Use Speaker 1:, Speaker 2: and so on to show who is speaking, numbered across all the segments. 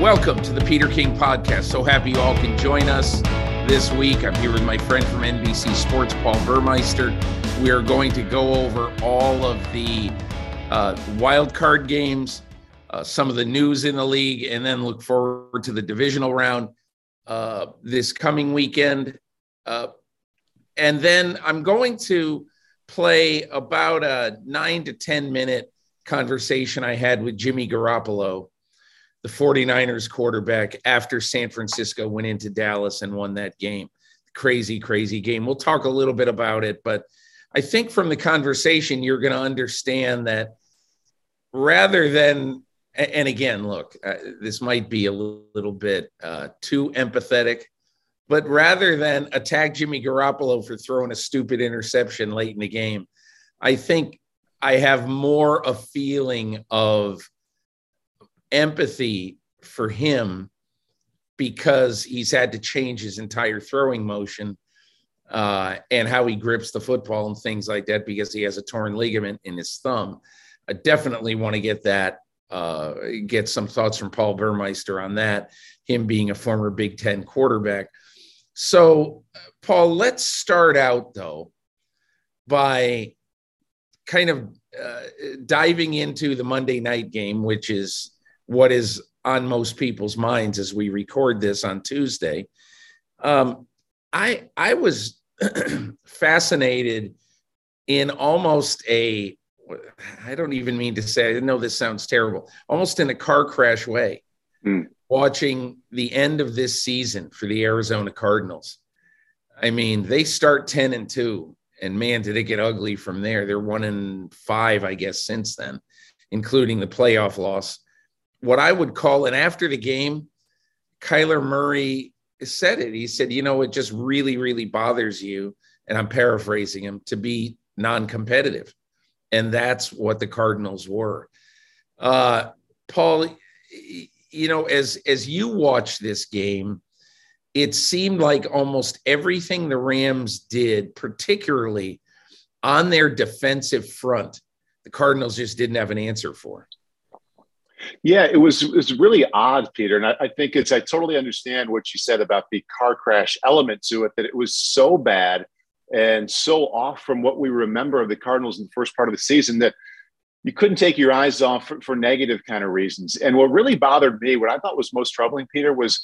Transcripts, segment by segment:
Speaker 1: Welcome to the Peter King Podcast. So happy you all can join us this week. I'm here with my friend from NBC Sports, Paul Burmeister. We are going to go over all of the uh, wild card games, uh, some of the news in the league, and then look forward to the divisional round uh, this coming weekend. Uh, and then I'm going to play about a nine to 10 minute conversation I had with Jimmy Garoppolo the 49ers quarterback after San Francisco went into Dallas and won that game. Crazy, crazy game. We'll talk a little bit about it, but I think from the conversation, you're going to understand that rather than, and again, look, uh, this might be a little bit uh, too empathetic, but rather than attack Jimmy Garoppolo for throwing a stupid interception late in the game, I think I have more a feeling of empathy for him because he's had to change his entire throwing motion uh, and how he grips the football and things like that because he has a torn ligament in his thumb. I definitely want to get that, uh, get some thoughts from Paul Burmeister on that, him being a former Big Ten quarterback. So, Paul, let's start out though by kind of uh, diving into the Monday night game, which is what is on most people's minds as we record this on Tuesday. Um, I I was fascinated in almost a I don't even mean to say I know this sounds terrible, almost in a car crash way, mm. watching the end of this season for the Arizona Cardinals. I mean, they start 10 and 2, and man, did it get ugly from there. They're one and five, I guess, since then, including the playoff loss what I would call, and after the game, Kyler Murray said it. He said, you know, it just really, really bothers you. And I'm paraphrasing him to be non competitive. And that's what the Cardinals were. Uh, Paul, you know, as as you watch this game, it seemed like almost everything the Rams did, particularly on their defensive front, the Cardinals just didn't have an answer for.
Speaker 2: Yeah, it was it was really odd, Peter, and I, I, think it's I totally understand what you said about the car crash element to it. That it was so bad and so off from what we remember of the Cardinals in the first part of the season that you couldn't take your eyes off for, for negative kind of reasons. And what really bothered me, what I thought was most troubling, Peter, was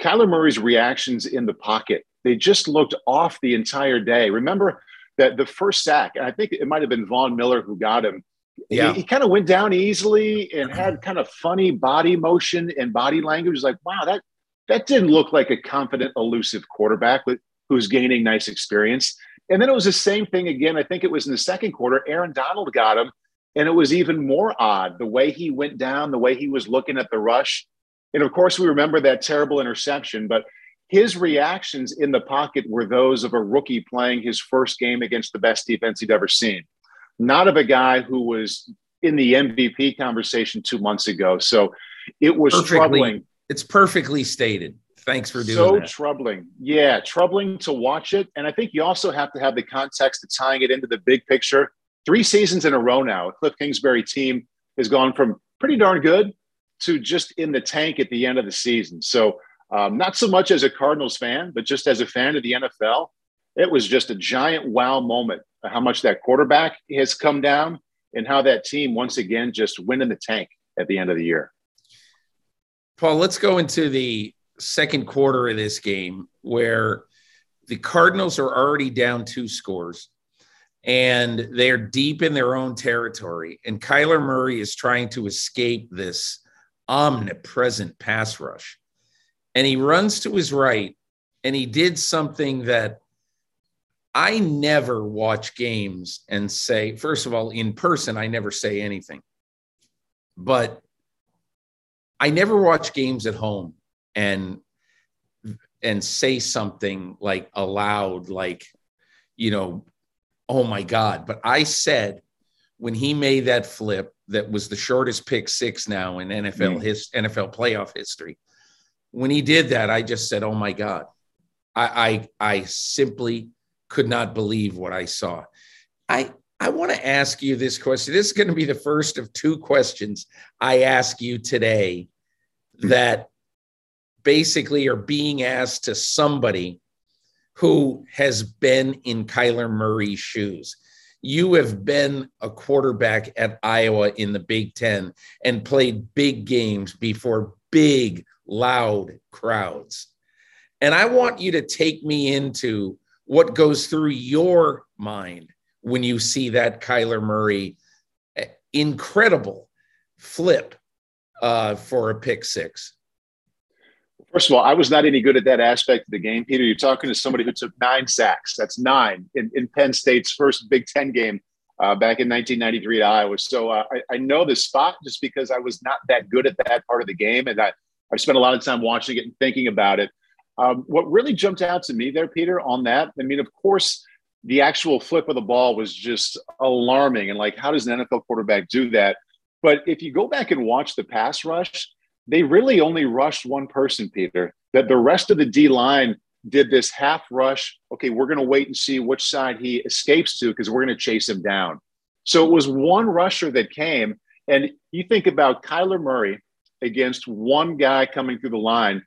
Speaker 2: Kyler Murray's reactions in the pocket. They just looked off the entire day. Remember that the first sack, and I think it might have been Von Miller who got him yeah. He, he kind of went down easily and had kind of funny body motion and body language. Like, wow, that that didn't look like a confident, elusive quarterback with, who's gaining nice experience. And then it was the same thing again. I think it was in the second quarter. Aaron Donald got him, and it was even more odd the way he went down, the way he was looking at the rush. And of course, we remember that terrible interception, but his reactions in the pocket were those of a rookie playing his first game against the best defense he'd ever seen not of a guy who was in the MVP conversation two months ago. So it was perfectly, troubling.
Speaker 1: It's perfectly stated. Thanks for doing
Speaker 2: so
Speaker 1: that.
Speaker 2: troubling. Yeah, troubling to watch it. And I think you also have to have the context of tying it into the big picture. Three seasons in a row now, a Cliff Kingsbury team has gone from pretty darn good to just in the tank at the end of the season. So, um, not so much as a Cardinals fan, but just as a fan of the NFL, it was just a giant wow moment how much that quarterback has come down, and how that team once again just went in the tank at the end of the year.
Speaker 1: Paul, let's go into the second quarter of this game where the Cardinals are already down two scores and they're deep in their own territory. And Kyler Murray is trying to escape this omnipresent pass rush. And he runs to his right and he did something that I never watch games and say, first of all, in person, I never say anything. But I never watch games at home and and say something like aloud, like, you know, oh my God. But I said when he made that flip that was the shortest pick six now in NFL mm. his NFL playoff history. When he did that, I just said, "Oh my God!" I I, I simply could not believe what I saw. I I want to ask you this question. This is going to be the first of two questions I ask you today mm. that basically are being asked to somebody who has been in Kyler Murray's shoes. You have been a quarterback at Iowa in the Big Ten and played big games before big, loud crowds. And I want you to take me into what goes through your mind when you see that Kyler Murray eh, incredible flip uh, for a pick six.
Speaker 2: First of all, I was not any good at that aspect of the game, Peter. You're talking to somebody who took nine sacks. That's nine in, in Penn State's first Big Ten game uh, back in 1993 at Iowa. So uh, I, I, know the spot just because I was not that good at that part of the game. And I, I spent a lot of time watching it and thinking about it. Um, what really jumped out to me there, Peter, on that, I mean, of course, the actual flip of the ball was just alarming. And like, how does an NFL quarterback do that? But if you go back and watch the pass rush, they really only rushed one person, Peter. That the rest of the D line did this half rush. Okay, we're going to wait and see which side he escapes to because we're going to chase him down. So it was one rusher that came. And you think about Kyler Murray against one guy coming through the line.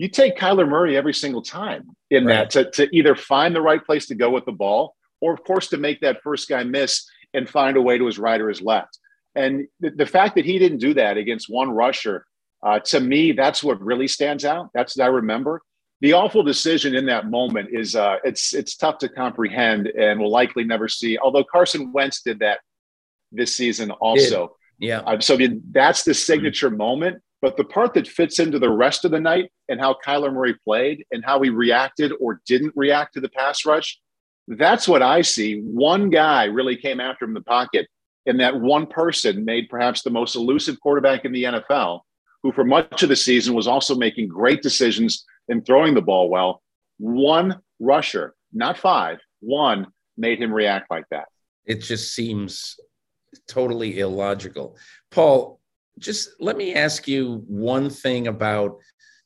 Speaker 2: You take Kyler Murray every single time in right. that to, to either find the right place to go with the ball or, of course, to make that first guy miss and find a way to his right or his left. And the, the fact that he didn't do that against one rusher uh, to me, that's what really stands out. That's what I remember. The awful decision in that moment is uh, it's it's tough to comprehend, and we'll likely never see. Although Carson Wentz did that this season also.
Speaker 1: Yeah. Uh,
Speaker 2: so I mean, that's the signature moment. But the part that fits into the rest of the night and how Kyler Murray played and how he reacted or didn't react to the pass rush, that's what I see. One guy really came after him in the pocket, and that one person made perhaps the most elusive quarterback in the NFL who for much of the season was also making great decisions and throwing the ball well. One rusher, not five, one made him react like that.
Speaker 1: It just seems totally illogical. Paul, just let me ask you one thing about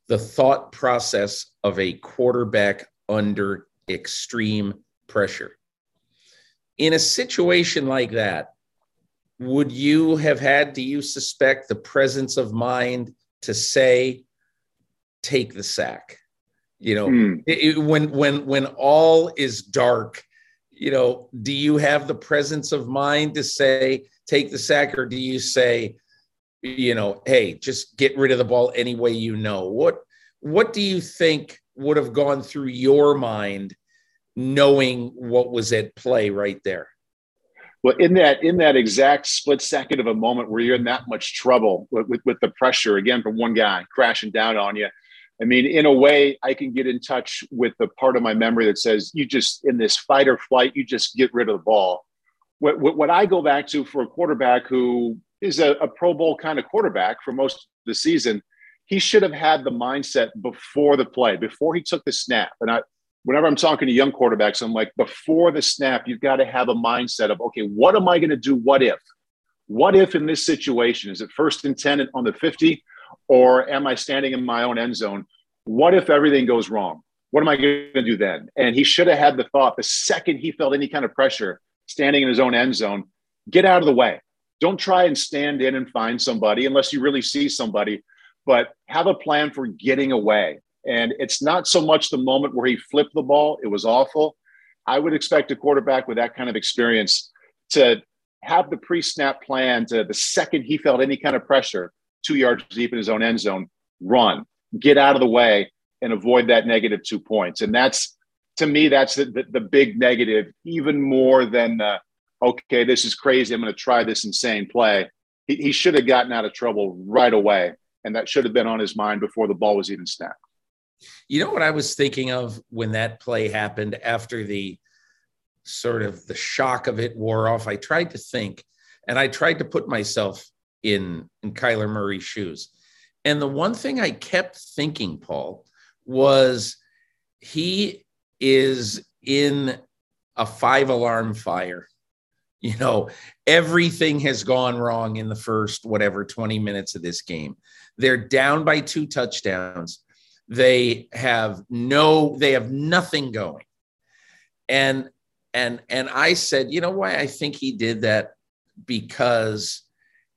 Speaker 1: the thought process of a quarterback under extreme pressure. In a situation like that, would you have had, do you suspect the presence of mind to say, take the sack? You know, mm. it, when when when all is dark, you know, do you have the presence of mind to say, take the sack, or do you say, you know, hey, just get rid of the ball any way you know? What what do you think would have gone through your mind knowing what was at play right there?
Speaker 2: Well, in that in that exact split second of a moment where you're in that much trouble with, with, with the pressure again from one guy crashing down on you, I mean, in a way, I can get in touch with the part of my memory that says you just in this fight or flight, you just get rid of the ball. What, what, what I go back to for a quarterback who is a, a Pro Bowl kind of quarterback for most of the season, he should have had the mindset before the play, before he took the snap. And I, whenever I'm talking to young quarterbacks, I'm like, before the snap, you've got to have a mindset of, okay, what am I going to do? What if? What if in this situation? Is it first and 10 on the 50, or am I standing in my own end zone? What if everything goes wrong? What am I going to do then? And he should have had the thought the second he felt any kind of pressure standing in his own end zone, get out of the way. Don't try and stand in and find somebody unless you really see somebody, but have a plan for getting away. And it's not so much the moment where he flipped the ball, it was awful. I would expect a quarterback with that kind of experience to have the pre-snap plan to the second he felt any kind of pressure, two yards deep in his own end zone, run, get out of the way, and avoid that negative two points. And that's to me, that's the, the, the big negative, even more than okay, this is crazy. I'm going to try this insane play. He, he should have gotten out of trouble right away, and that should have been on his mind before the ball was even snapped.
Speaker 1: You know what I was thinking of when that play happened after the sort of the shock of it wore off? I tried to think and I tried to put myself in in Kyler Murray's shoes. And the one thing I kept thinking, Paul, was he is in a five alarm fire. You know, everything has gone wrong in the first, whatever, 20 minutes of this game. They're down by two touchdowns. They have no, they have nothing going. And and and I said, you know why I think he did that? Because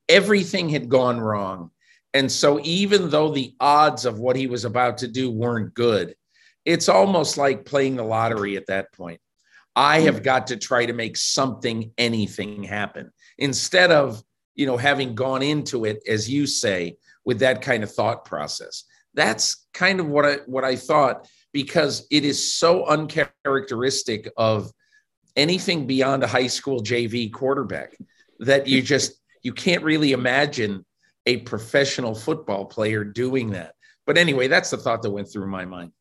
Speaker 1: everything had gone wrong. And so even though the odds of what he was about to do weren't good, it's almost like playing the lottery at that point. I have mm. got to try to make something, anything happen instead of, you know, having gone into it, as you say, with that kind of thought process that's kind of what I what I thought because it is so uncharacteristic of anything beyond a high school JV quarterback that you just you can't really imagine a professional football player doing that. But anyway, that's the thought that went through my mind.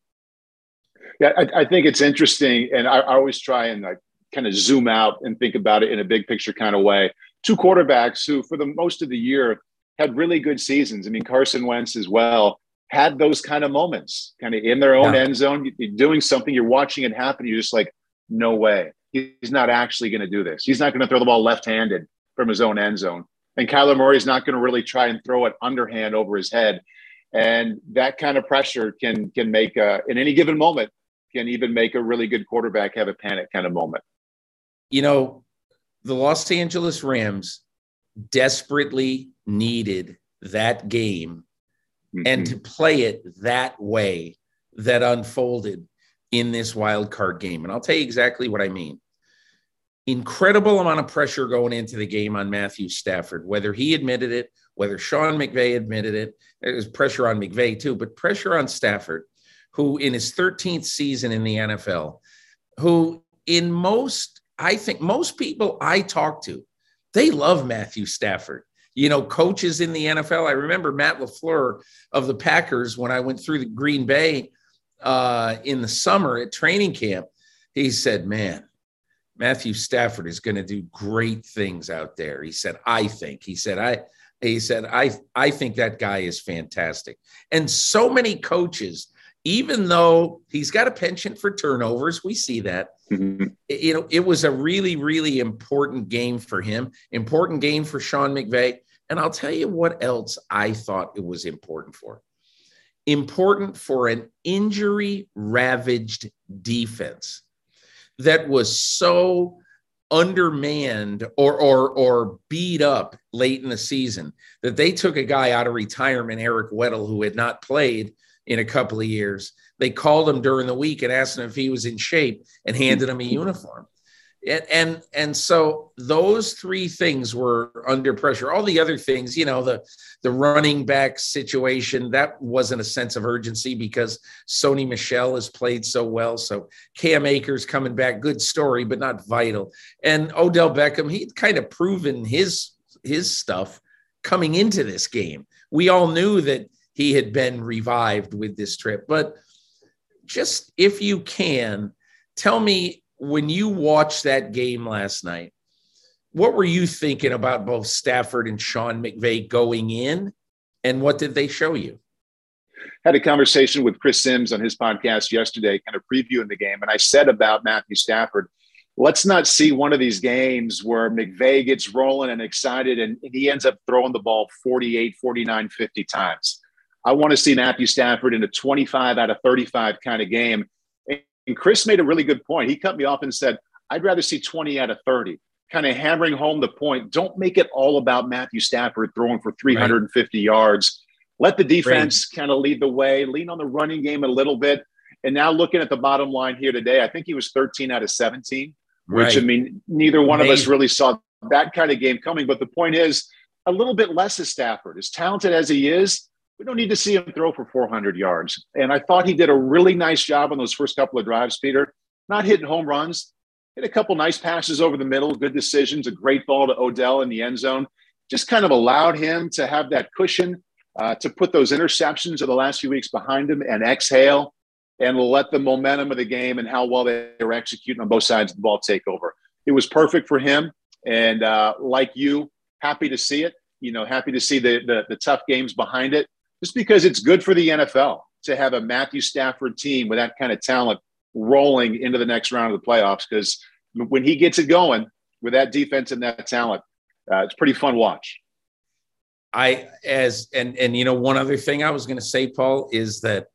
Speaker 2: Yeah, I, I think it's interesting, and I, I always try and like kind of zoom out and think about it in a big picture kind of way. Two quarterbacks who, for the most of the year, had really good seasons. I mean, Carson Wentz as well had those kind of moments, kind of in their own yeah. end zone. You're doing something, you're watching it happen. You're just like, no way. He's not actually going to do this. He's not going to throw the ball left handed from his own end zone. And Kyler Murray's not going to really try and throw it underhand over his head. And that kind of pressure can can make a, in any given moment can even make a really good quarterback have a panic kind of moment.
Speaker 1: You know, the Los Angeles Rams desperately needed that game mm-hmm. and to play it that way that unfolded in this wild card game. And I'll tell you exactly what I mean. Incredible amount of pressure going into the game on Matthew Stafford, whether he admitted it, whether Sean McVay admitted it. There's pressure on McVay too, but pressure on Stafford, who in his 13th season in the NFL, who in most, I think most people I talk to, they love Matthew Stafford you know, coaches in the NFL. I remember Matt LaFleur of the Packers when I went through the Green Bay uh, in the summer at training camp. He said, Man, Matthew Stafford is going to do great things out there. He said, I think. He said, I he said, I I think that guy is fantastic. And so many coaches, even though he's got a penchant for turnovers, we see that. Mm-hmm. You know, it was a really, really important game for him, important game for Sean McVay. And I'll tell you what else I thought it was important for. Important for an injury ravaged defense that was so undermanned or, or, or beat up late in the season that they took a guy out of retirement, Eric Weddle, who had not played in a couple of years. They called him during the week and asked him if he was in shape and handed him a uniform. And, and and so those three things were under pressure. All the other things you know the the running back situation that wasn't a sense of urgency because Sony Michel has played so well. So cam akers coming back good story but not vital. And odell beckham he'd kind of proven his his stuff coming into this game. We all knew that he had been revived with this trip but just if you can tell me when you watched that game last night, what were you thinking about both Stafford and Sean McVay going in, and what did they show you?
Speaker 2: Had a conversation with Chris Sims on his podcast yesterday, kind of previewing the game, and I said about Matthew Stafford, let's not see one of these games where McVay gets rolling and excited and he ends up throwing the ball 48, 49, 50 times. I want to see Matthew Stafford in a 25 out of 35 kind of game and Chris made a really good point. He cut me off and said, I'd rather see 20 out of 30, kind of hammering home the point. Don't make it all about Matthew Stafford throwing for 350 right. yards. Let the defense right. kind of lead the way, lean on the running game a little bit. And now looking at the bottom line here today, I think he was 13 out of 17,
Speaker 1: Right.
Speaker 2: which I mean, neither one of us really saw that kind of game coming. But the point is, a little bit less of Stafford. As talented as he is, we don't need to see him throw for 400 yards. And I thought he did a really nice job on those first couple of drives, Peter. Not hitting home runs, hit a couple nice passes over the middle, good decisions, a great ball to Odell in the end zone. Just kind of allowed him to have that cushion uh, to put those interceptions of the last few weeks behind him and exhale and let the momentum of the game and how well they were executing on both sides of the ball take over. It was perfect for him. And uh, like you, happy to see it. You know, happy to see the, the the tough games behind it, just because it's good for the NFL to have a Matthew Stafford team with that kind of talent rolling into the next round of the playoffs. Because when he gets it going with that defense and that talent, uh, it's pretty fun watch.
Speaker 1: I as and and you know one other thing I was going to say, Paul, is that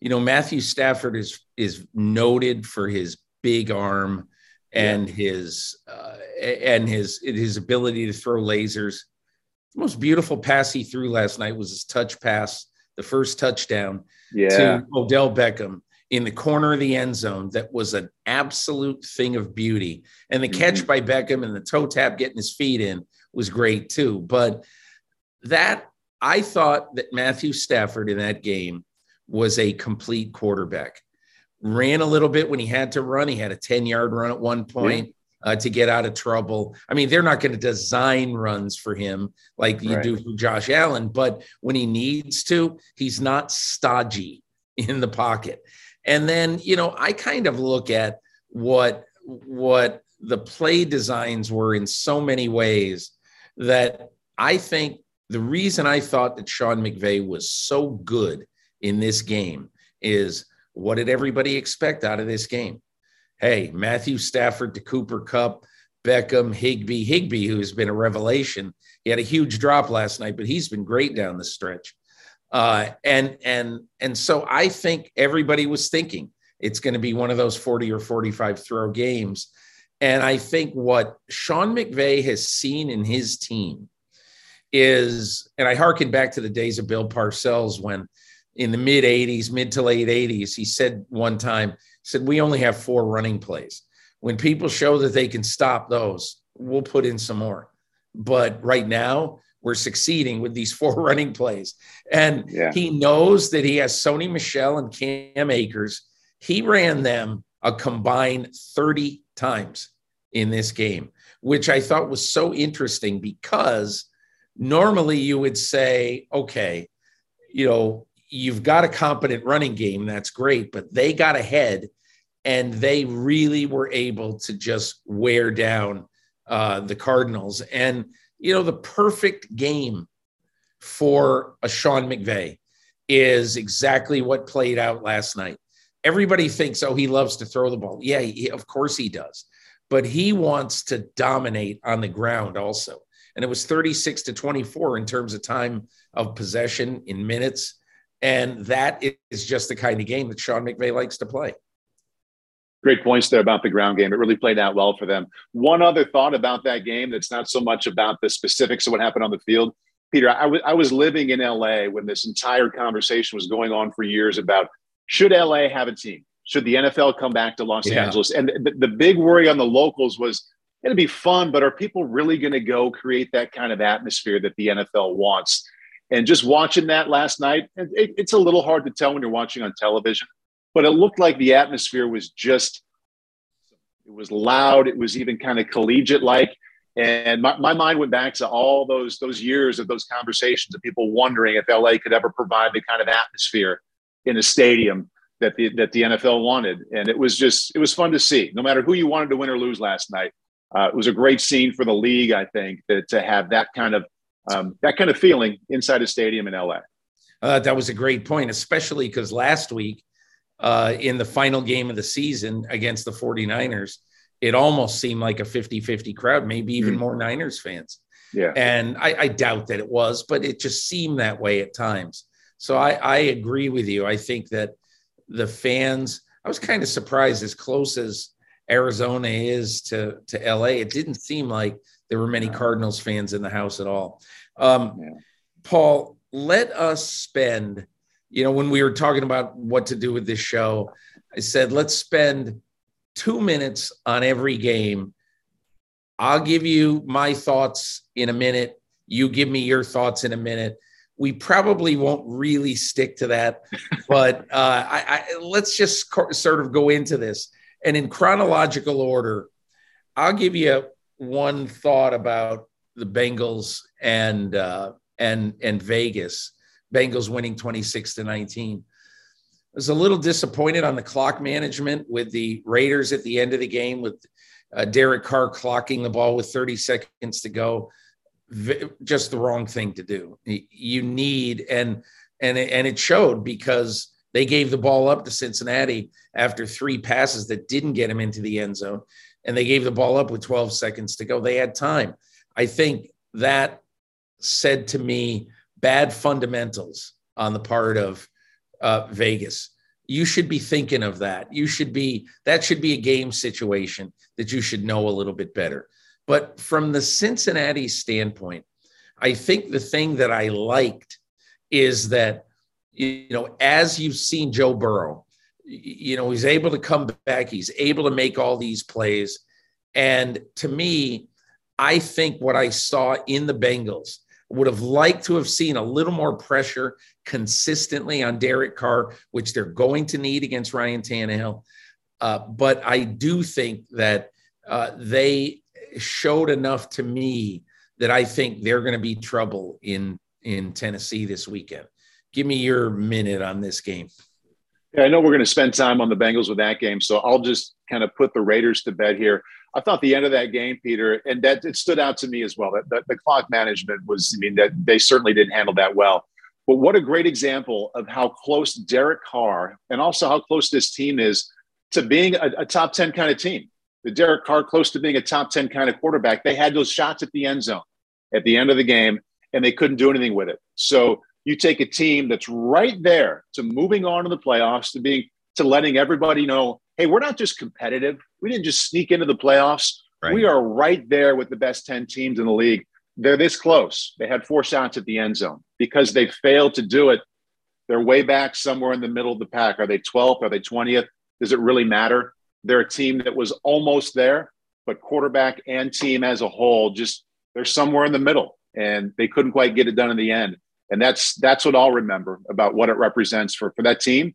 Speaker 1: you know Matthew Stafford is is noted for his big arm and his uh, and his his ability to throw lasers. The most beautiful pass he threw last night was his touch pass, the first touchdown
Speaker 2: Yeah.
Speaker 1: to Odell Beckham in the corner of the end zone. That was an absolute thing of beauty. And the catch
Speaker 2: Mhm.
Speaker 1: by Beckham and the toe tap getting his feet in was great too. But that I thought that Matthew Stafford in that game was a complete quarterback. Ran a little bit when he had to run. He had a 10 yard run at one point uh, to get out of trouble. I mean, they're not going to design runs for him like you
Speaker 2: Right.
Speaker 1: do for Josh Allen, but when he needs to, he's not stodgy in the pocket. And then, you know, I kind of look at what what the play designs were in so many ways that I think the reason I thought that Sean McVay was so good in this game is what did everybody expect out of this game? Hey, Matthew Stafford to Cooper Kupp, Beckham, Higbee, Higbee, who's been a revelation. He had a huge drop last night, but he's been great down the stretch. Uh, and and and so I think everybody was thinking it's going to be one of those 40 or 45 throw games. And I think what Sean McVay has seen in his team is, and I harken back to the days of Bill Parcells when in the mid 80s, mid to late 80s, he said one time, said, We only have four running plays. When people show that they can stop those, we'll put in some more. But right now, we're succeeding with these four running plays. And
Speaker 2: Yeah.
Speaker 1: he knows that he has Sony Michel and Cam Akers. He ran them a combined 30 times in this game, which I thought was so interesting because normally you would say, okay, you know, you've got a competent running game. That's great. But they got ahead and they really were able to just wear down uh, the Cardinals. And, you know, the perfect game for a Sean McVay is exactly what played out last night. Everybody thinks, oh, he loves to throw the ball. Yeah, he, of course he does. But he wants to dominate on the ground also. And it was 36 to 24 in terms of time of possession in minutes. And that is just the kind of game that Sean McVay likes to play.
Speaker 2: Great points there about the ground game. It really played out well for them. One other thought about that game that's not so much about the specifics of what happened on the field. Peter, I was living in LA when this entire conversation was going on for years about should LA have a team? Should the NFL come back to Los
Speaker 1: Yeah.
Speaker 2: Angeles? And the, the big worry on the locals was it'll be fun, but are people really going to go create that kind of atmosphere that the NFL wants? And just watching that last night, it- it's a little hard to tell when you're watching on television, but it looked like the atmosphere was just, it was loud. It was even kind of collegiate like. And my, my mind went back to all those those years of those conversations of people wondering if LA could ever provide the kind of atmosphere in a stadium that the that the NFL wanted. And it was just it was fun to see. No matter who you wanted to win or lose last night, uh, it was a great scene for the league. I think that to have that kind of um, that kind of feeling inside a stadium in LA.
Speaker 1: Uh, that was a great point, especially because last week uh, in the final game of the season against the 49ers, it almost seemed like a 50 50 crowd, maybe even
Speaker 2: Mhm.
Speaker 1: more Niners fans.
Speaker 2: Yeah.
Speaker 1: And I, I doubt that it was, but it just seemed that way at times. So I, I agree with you. I think that the fans, I was kind of surprised as close as Arizona is to, to LA. It didn't seem like there were many Cardinals fans in the house at all. Um,
Speaker 2: Yeah.
Speaker 1: Paul, let us spend, you know, when we were talking about what to do with this show, I said, let's spend two minutes on every game. I'll give you my thoughts in a minute. You give me your thoughts in a minute. We probably won't really stick to that, but uh, I, I, let's just co- sort of go into this. And in chronological order, I'll give you one thought about the Bengals and uh, and and Vegas. Bengals winning 26 to 19 I was a little disappointed on the clock management with the Raiders at the end of the game with uh, Derek Carr clocking the ball with 30 seconds to go. V- just the wrong thing to do. You need and and and it showed because they gave the ball up to Cincinnati after three passes that didn't get him into the end zone, and they gave the ball up with 12 seconds to go. They had time. I think that said to me bad fundamentals on the part of uh, Vegas. You should be thinking of that. You should be, that should be a game situation that you should know a little bit better. But from the Cincinnati standpoint, I think the thing that I liked is that, you know, as you've seen Joe Burrow, you know, he's able to come back, he's able to make all these plays. And to me, I think what I saw in the Bengals would have liked to have seen a little more pressure consistently on Derek Carr, which they're going to need against Ryan Tannehill. Uh, but I do think that uh, they showed enough to me that I think they're going to be trouble in in Tennessee this weekend. Give me your minute on this game.
Speaker 2: Yeah, I know we're going to spend time on the Bengals with that game, so I'll just kind of put the Raiders to bed here. I thought the end of that game, Peter, and that it stood out to me as well. That, that the clock management was, I mean, that they certainly didn't handle that well. But what a great example of how close Derek Carr and also how close this team is to being a, a top 10 kind of team. The Derek Carr close to being a top 10 kind of quarterback. They had those shots at the end zone at the end of the game, and they couldn't do anything with it. So you take a team that's right there to moving on to the playoffs, to being to letting everybody know, hey, we're not just competitive. We didn't just sneak into the playoffs. Right. We are right there with the best 10 teams in the league. They're this close. They had four shots at the end zone because they failed to do it. They're way back somewhere in the middle of the pack. Are they 12th? Are they 20th? Does it really matter? They're a team that was almost there, but quarterback and team as a whole just they're somewhere in the middle and they couldn't quite get it done in the end. And that's that's what I'll remember about what it represents for, for that team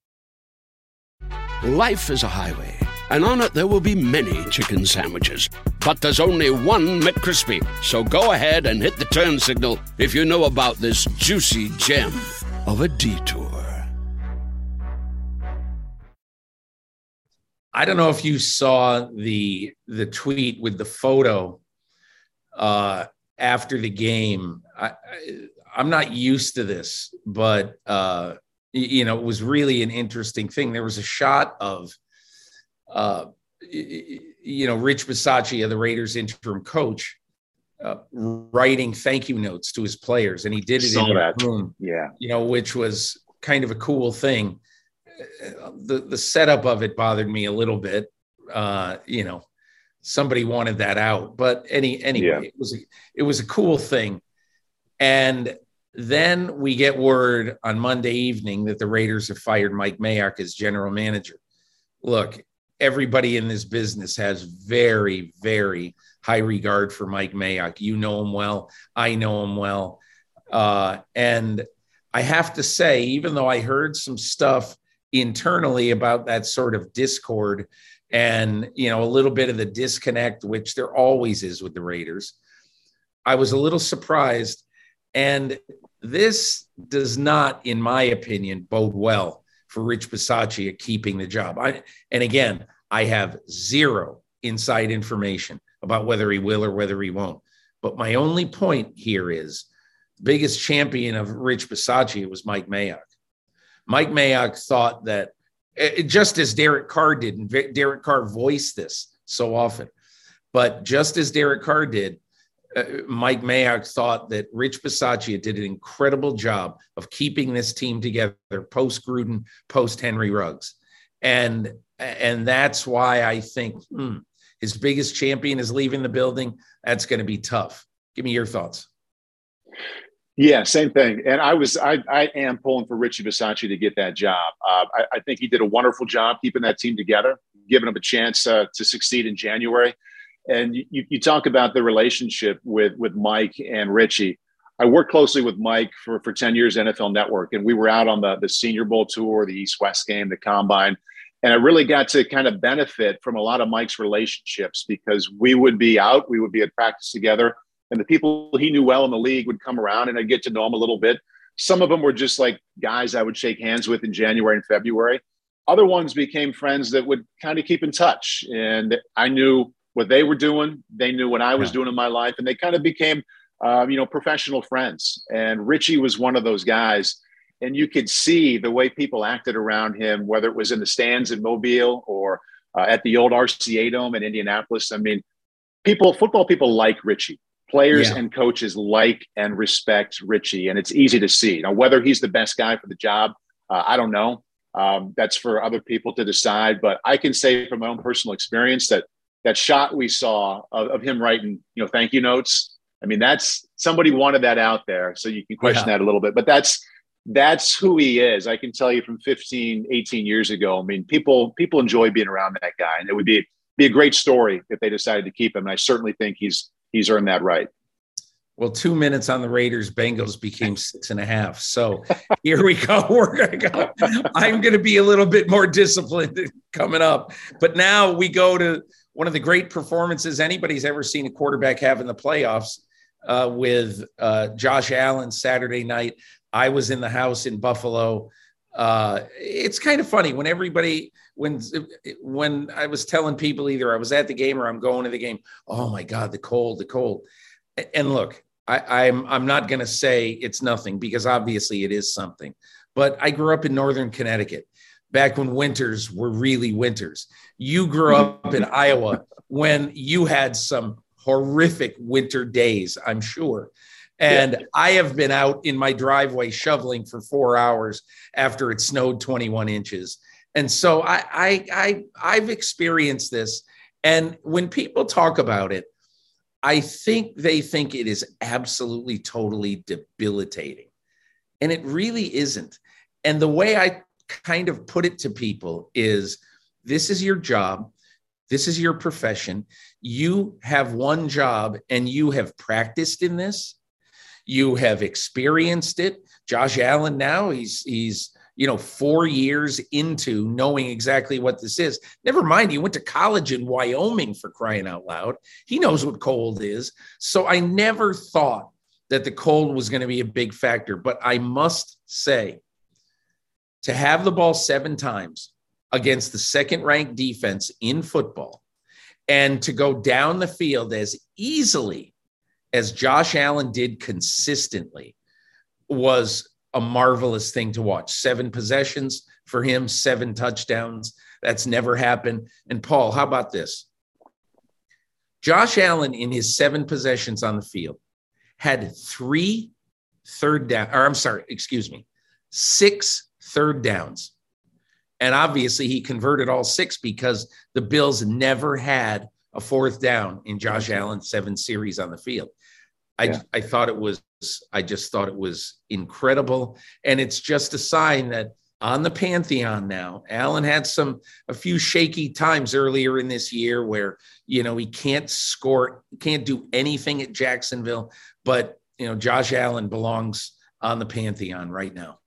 Speaker 3: Life is a highway, and on it there will be many chicken sandwiches. But there's only one McCrispy. So go ahead and hit the turn signal if you know about this juicy gem of a detour.
Speaker 1: I don't know if you saw the the tweet with the photo uh, after the game. I, I, am not used to this, but uh, you know, it was really an interesting thing. There was a shot of, uh, you know, Rich Bisaccia, the Raiders interim coach, uh, writing thank you notes to his players, and he did it in the room.
Speaker 2: Yeah,
Speaker 1: you know, which was kind of a cool thing. The the setup of it bothered me a little bit. Uh, you know, somebody wanted that out, but any anyway, yeah. it was a, it was a cool thing, and then we get word on Monday evening that the Raiders have fired Mike Mayock as general manager. Look, everybody in this business has very, very high regard for Mike Mayock. You know him well. I know him well. Uh, and I have to say, even though I heard some stuff internally about that sort of discord and you know a little bit of the disconnect, which there always is with the Raiders. I was a little surprised, and this does not, in my opinion, bode well for Rich Bisaccia keeping the job. I, and again, I have zero inside information about whether he will or whether he won't. But my only point here is the biggest champion of Rich Bisaccia was Mike Mayock. Mike Mayock thought that eh, eh, just as Derek Carr did, and Derek Carr voiced this so often, but just as Derek Carr did, uh, Mike Mayock thought that Rich Bisaccia did an incredible job of keeping this team together post Gruden, post Henry Ruggs, and and that's why I think hmm, his biggest champion is leaving the building. That's going to be tough. Give me your thoughts.
Speaker 2: Yeah, same thing. And I was, I, I am pulling for Richie Bisaccia to get that job. Uh, I, I, think he did a wonderful job keeping that team together, giving them a chance uh, to succeed in January. And you, you talk about the relationship with with Mike and Richie. I worked closely with Mike for, for 10 years NFL Network, and we were out on the, the Senior Bowl tour, the East West game, the combine. And I really got to kind of benefit from a lot of Mike's relationships because we would be out, we would be at practice together, and the people he knew well in the league would come around and I'd get to know him a little bit. Some of them were just like guys I would shake hands with in January and February. Other ones became friends that would kind of keep in touch. And I knew what they were doing. They knew what I was yeah. doing in my life, and they kind of became, um, you know, professional friends. And Richie was one of those guys, and you could see the way people acted around him, whether it was in the stands in Mobile or uh, at the old RCA Dome in Indianapolis. I mean, people, football people like Richie. Players yeah. and coaches like and respect Richie, and it's easy to see. Now, whether he's the best guy for the job, uh, I don't know. Um, that's for other people to decide. But I can say from my own personal experience that that shot we saw of, of, him writing, you know, thank you notes. I mean, that's somebody wanted that out there. So you can question yeah. that a little bit, but that's, that's who he is. I can tell you from 15, 18 years ago. I mean, people, people enjoy being around that guy and it would be, be a great story if they decided to keep him. And I certainly think he's, he's earned that right.
Speaker 1: Well, two minutes on the Raiders Bengals became six and a half. So here we go. We're gonna go. I'm gonna be a little bit more disciplined coming up. But now we go to one of the great performances anybody's ever seen a quarterback have in the playoffs uh, with uh, Josh Allen Saturday night. I was in the house in Buffalo. Uh, it's kind of funny when everybody when when I was telling people either I was at the game or I'm going to the game. Oh my God, the cold, the cold. And look, I, I'm I'm not going to say it's nothing because obviously it is something. But I grew up in northern Connecticut back when winters were really winters. You grew up in Iowa when you had some horrific winter days, I'm sure. And yeah. I have been out in my driveway shoveling for four hours after it snowed 21 inches. And so I, I, I I've experienced this. And when people talk about it, I think they think it is absolutely totally debilitating. And it really isn't. And the way I kind of put it to people is this is your job. This is your profession. You have one job and you have practiced in this. You have experienced it. Josh Allen now, he's, he's, you know, four years into knowing exactly what this is. Never mind, he went to college in Wyoming for crying out loud. He knows what cold is. So I never thought that the cold was going to be a big factor. But I must say, to have the ball seven times against the second ranked defense in football and to go down the field as easily as Josh Allen did consistently was a marvelous thing to watch. Seven possessions for him, seven touchdowns. That's never happened. And Paul, how about this? Josh Allen, in his seven possessions on the field, had three third down, or I'm sorry, excuse me, six third downs. And obviously, he converted all six because the Bills never had a fourth down in Josh Allen's seven series on the field. I, yeah. I thought it was, I just thought it was incredible. And it's just a sign that on the Pantheon now, Allen had some, a few shaky times earlier in this year where, you know, he can't score, can't do anything at Jacksonville. But, you know, Josh Allen belongs on the Pantheon right now.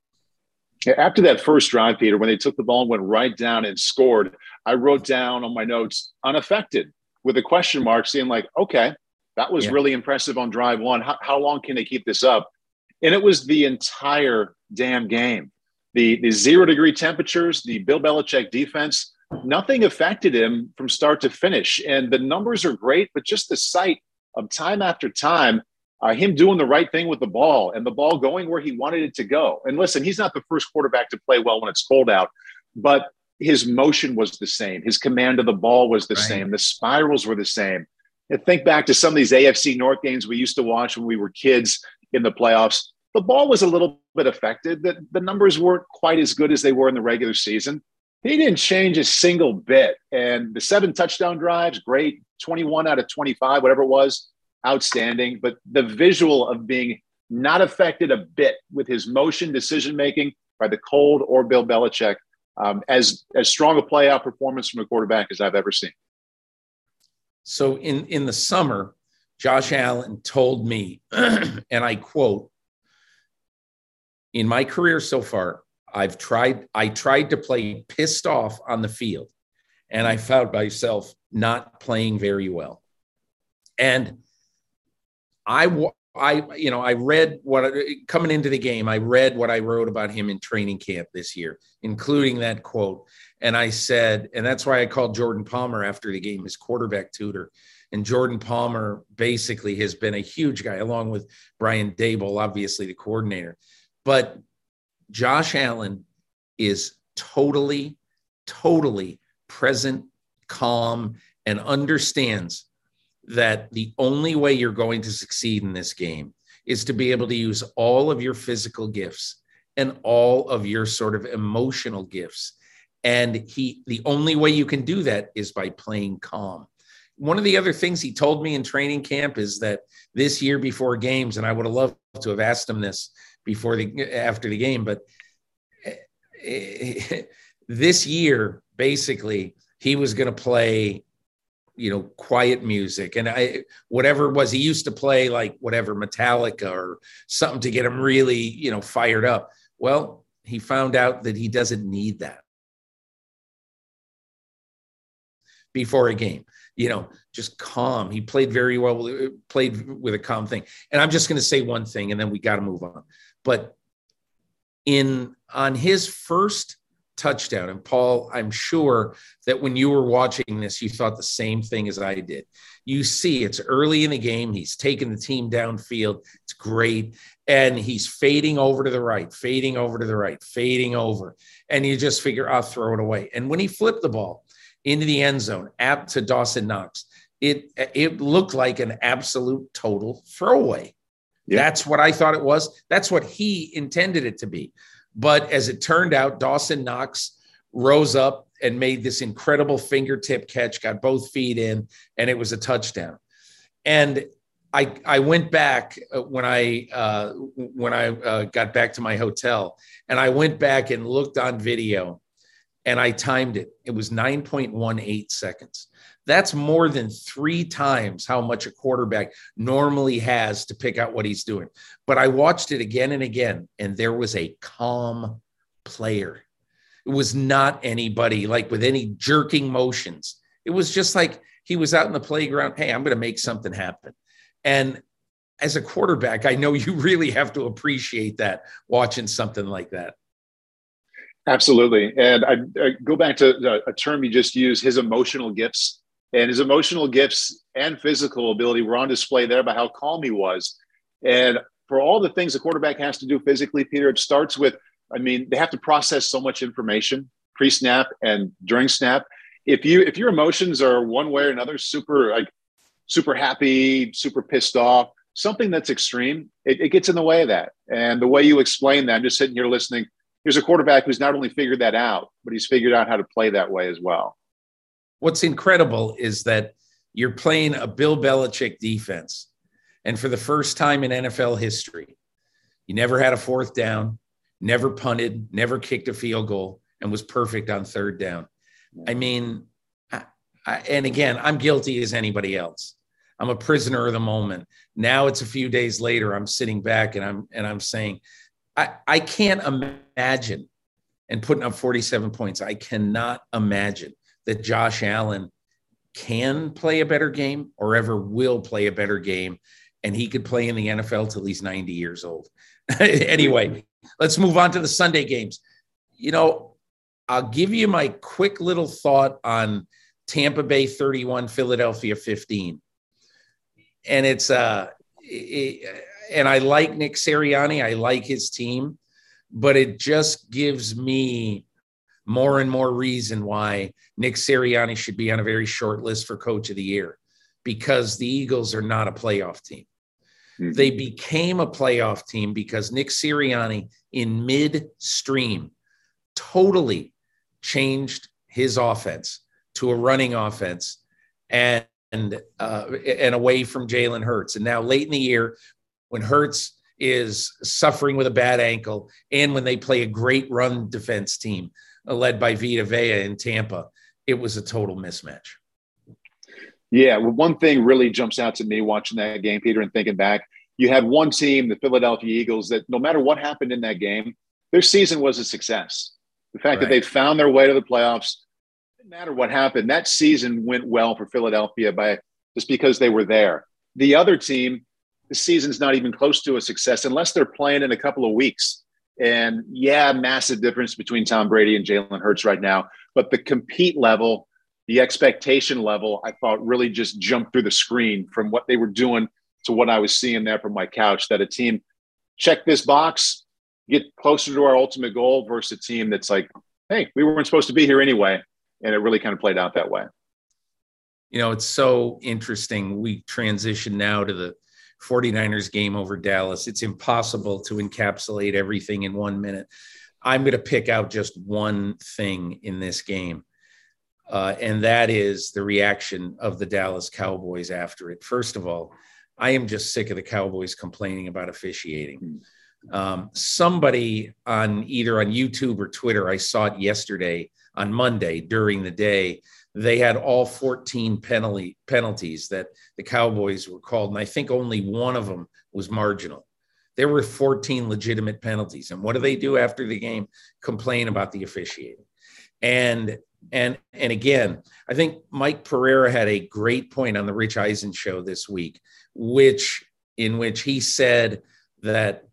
Speaker 2: After that first drive, Peter, when they took the ball and went right down and scored, I wrote down on my notes unaffected with a question mark, saying like, okay, that was yeah. really impressive on drive one. How, how long can they keep this up? And it was the entire damn game. The, the zero degree temperatures, the Bill Belichick defense, nothing affected him from start to finish. And the numbers are great, but just the sight of time after time, uh, him doing the right thing with the ball and the ball going where he wanted it to go. And listen, he's not the first quarterback to play well when it's cold out, but his motion was the same. His command of the ball was the right. same. The spirals were the same. And think back to some of these AFC North games we used to watch when we were kids in the playoffs. The ball was a little bit affected. The, the numbers weren't quite as good as they were in the regular season. He didn't change a single bit. And the seven touchdown drives, great. 21 out of 25, whatever it was, outstanding. But the visual of being not affected a bit with his motion decision making by the cold or Bill Belichick, um, as as strong a playoff performance from a quarterback as I've ever seen.
Speaker 1: So in in the summer, Josh Allen told me, and I quote, "In my career so far, I've tried I tried to play pissed off on the field, and I found myself not playing very well." And I I you know I read what uh, coming into the game I read what I wrote about him in training camp this year including that quote. And I said and that's why I called Jordan Palmer after the game his quarterback tutor. And Jordan Palmer basically has been a huge guy along with Brian Daboll, obviously the coordinator. But Josh Allen is totally totally present calm and understands that the only way you're going to succeed in this game is to be able to use all of your physical gifts and all of your sort of emotional gifts. And he, the only way you can do that is by playing calm. One of the other things he told me in training camp is that this year before games, and I would have loved to have asked him this before the after the game, but this year basically he was going to play you know quiet music. And i whatever it was he used to play like whatever metallica or something to get him really you know fired up. Well he found out that he doesn't need that before a game. You know just calm. He played very well played with a calm thing. And i'm just going to say one thing and then we got to move on. But in on his first touchdown. And Paul, I'm sure that when you were watching this, you thought the same thing as I did. You see, it's early in the game. He's taking the team downfield. It's great. And he's fading over to the right, fading over to the right, fading over. And you just figure, I'll throw it away. And when he flipped the ball into the end zone, apt to Dawson Knox, it, it looked like an absolute total throwaway. Yeah. That's what I thought it was. That's what he intended it to be. But as it turned out, Dawson Knox rose up and made this incredible fingertip catch, got both feet in, and it was a touchdown. And I, I went back uh, when I uh, when I uh, got back to my hotel, and I went back and looked on video, and I timed it. It was 9.18 seconds. That's more than three times how much a quarterback normally has to pick out what he's doing. But I watched it again and again, and there was a calm player. It was not anybody like with any jerking motions. It was just like he was out in the playground. Hey, I'm going to make something happen. And as a quarterback, I know you really have to appreciate that watching something like that.
Speaker 2: Absolutely. And I, I go back to a term you just used his emotional gifts and his emotional gifts and physical ability were on display there by how calm he was. And for all the things a quarterback has to do physically, Peter, it starts with, I mean, they have to process so much information pre-snap and during snap. If you if your emotions are one way or another, super like super happy, super pissed off, something that's extreme, it, it gets in the way of that. And the way you explain that, I'm just sitting here listening. Here's a quarterback who's not only figured that out, but he's figured out how to play that way as well
Speaker 1: what's incredible is that you're playing a Bill Belichick defense. And for the first time in NFL history, you never had a fourth down, never punted, never kicked a field goal, and was perfect on third down. I mean, I, I, and again, I'm guilty as anybody else. I'm a prisoner of the moment. Now it's a few days later. I'm sitting back and I'm and I'm saying, I, I can't imagine and putting up 47 points. I cannot imagine that Josh Allen can play a better game or ever will play a better game. And he could play in the NFL till he's 90 years old. anyway, let's move on to the Sunday games. You know, I'll give you my quick little thought on Tampa Bay 31, Philadelphia 15. And it's, uh, it, and I like Nick Sirianni, I like his team, but it just gives me more and more reason why Nick Sirianni should be on a very short list for coach of the year because the Eagles are not a playoff team. Mm-hmm. They became a playoff team because Nick Sirianni in midstream totally changed his offense to a running offense and and, uh, and away from Jalen Hurts. And now late in the year, when Hurts is suffering with a bad ankle, and when they play a great run defense team, Uh, led by Vita Vea in Tampa, it was a total mismatch.
Speaker 2: Yeah, well, one thing really jumps out to me watching that game, Peter, and thinking back. You had one team, the Philadelphia Eagles, that no matter what happened in that game, their season was a success. The fact right. that they found their way to the playoffs, didn't matter what happened, that season went well for Philadelphia by just because they were there. The other team, the season's not even close to a success unless they're playing in a couple of weeks. And yeah, massive difference between Tom Brady and Jalen Hurts right now. But the compete level, the expectation level, I thought really just jumped through the screen from what they were doing to what I was seeing there from my couch. That a team check this box, get closer to our ultimate goal versus a team that's like, hey, we weren't supposed to be here anyway. And it really kind of played out that way.
Speaker 1: You know, it's so interesting. We transition now to the 49ers game over Dallas. It's impossible to encapsulate everything in one minute. I'm going to pick out just one thing in this game, uh, and that is the reaction of the Dallas Cowboys after it. First of all, I am just sick of the Cowboys complaining about officiating. Um, somebody on either on YouTube or Twitter, I saw it yesterday on Monday during the day they had all 14 penalty penalties that the Cowboys were called, and I think only one of them was marginal. There were 14 legitimate penalties, and what do they do after the game? Complain about the officiating, and and and again, I think Mike Pereira had a great point on the Rich Eisen show this week, which in which he said that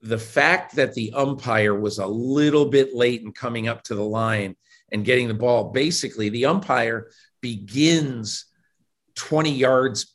Speaker 1: the fact that the umpire was a little bit late in coming up to the line and getting the ball. Basically, the umpire begins 20 yards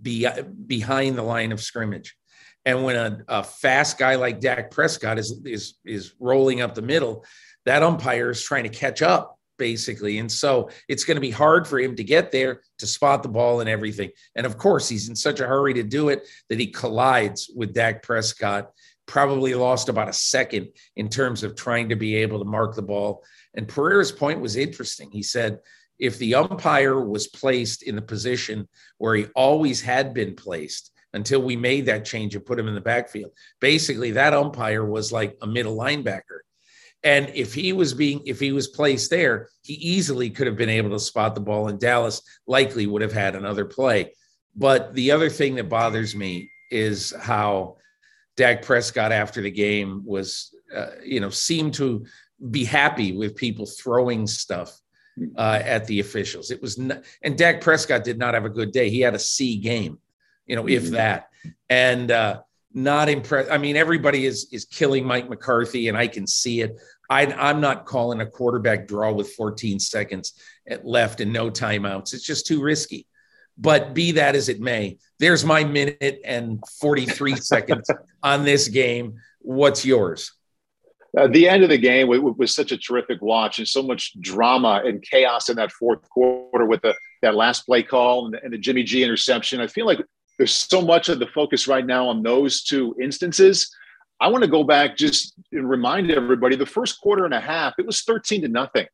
Speaker 1: be, behind the line of scrimmage. And when a, a, fast guy like Dak Prescott is, is, is rolling up the middle, that umpire is trying to catch up, basically. And so it's going to be hard for him to get there to spot the ball and everything. And of course, he's in such a hurry to do it that he collides with Dak Prescott, probably lost about a second in terms of trying to be able to mark the ball and Pereira's point was interesting. He said, if the umpire was placed in the position where he always had been placed until we made that change and put him in the backfield, basically that umpire was like a middle linebacker. And if he was being, if he was placed there, he easily could have been able to spot the ball, and Dallas likely would have had another play. But the other thing that bothers me is how Dak Prescott after the game was, uh, you know, seemed to be happy with people throwing stuff uh, at the officials. It was, not, and Dak Prescott did not have a good day. He had a C game, you know, if mm-hmm. that, and uh, not impressed. I mean, everybody is is killing Mike McCarthy, and I can see it. I, I'm not calling a quarterback draw with 14 seconds left and no timeouts. It's just too risky. But be that as it may, there's my minute and 43 seconds on this game. What's yours?
Speaker 2: Uh, the end of the game was, was, such a terrific watch and so much drama and chaos in that fourth quarter with the, that last play call and the, and the Jimmy G interception. I feel like there's so much of the focus right now on those two instances. I want to go back just and remind everybody the first quarter and a half, it was 13 to nothing.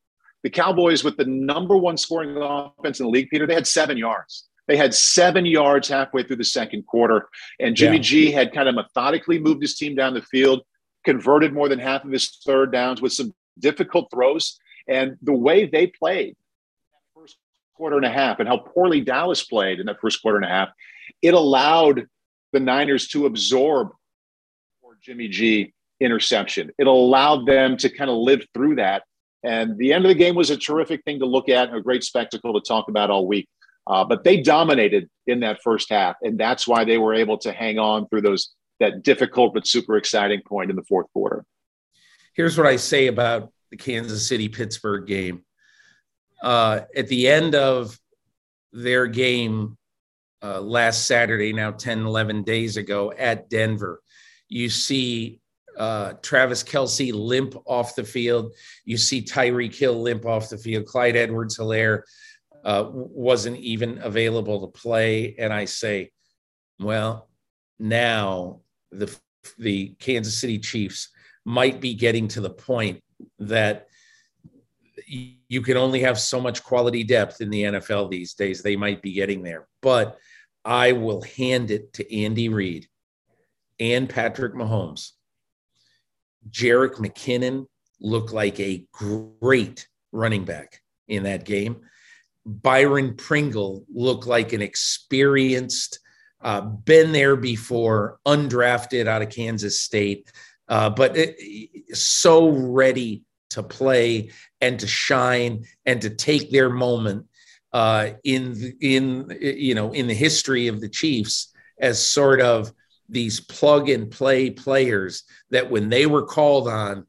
Speaker 2: The Cowboys, with the number one scoring offense in the league, Peter, they had seven yards. They had seven yards halfway through the second quarter. And Jimmy yeah. G had kind of methodically moved his team down the field converted more than half of his third downs with some difficult throws. And the way they played that first quarter and a half and how poorly Dallas played in that first quarter and a half, it allowed the Niners to absorb Jimmy G interception. It allowed them to kind of live through that. And the end of the game was a terrific thing to look at and a great spectacle to talk about all week. Uh, but they dominated in that first half, and that's why they were able to hang on through those that difficult but super exciting point in the fourth quarter.
Speaker 1: Here's what I say about the Kansas City Pittsburgh game. Uh, at the end of their game uh, last Saturday, now 10, 11 days ago at Denver, you see uh, Travis Kelce limp off the field. You see Tyreek Hill limp off the field. Clyde Edwards Helaire uh, wasn't even available to play. And I say, well, now the, the Kansas City Chiefs might be getting to the point that you can only have so much quality depth in the NFL these days. They might be getting there, but I will hand it to Andy Reid and Patrick Mahomes. Jerick McKinnon looked like a great running back in that game. Byron Pringle looked like an experienced, uh, been there before, undrafted out of Kansas State, uh, but it, so ready to play and to shine and to take their moment uh, in in you know in the history of the Chiefs as sort of these plug and play players that when they were called on,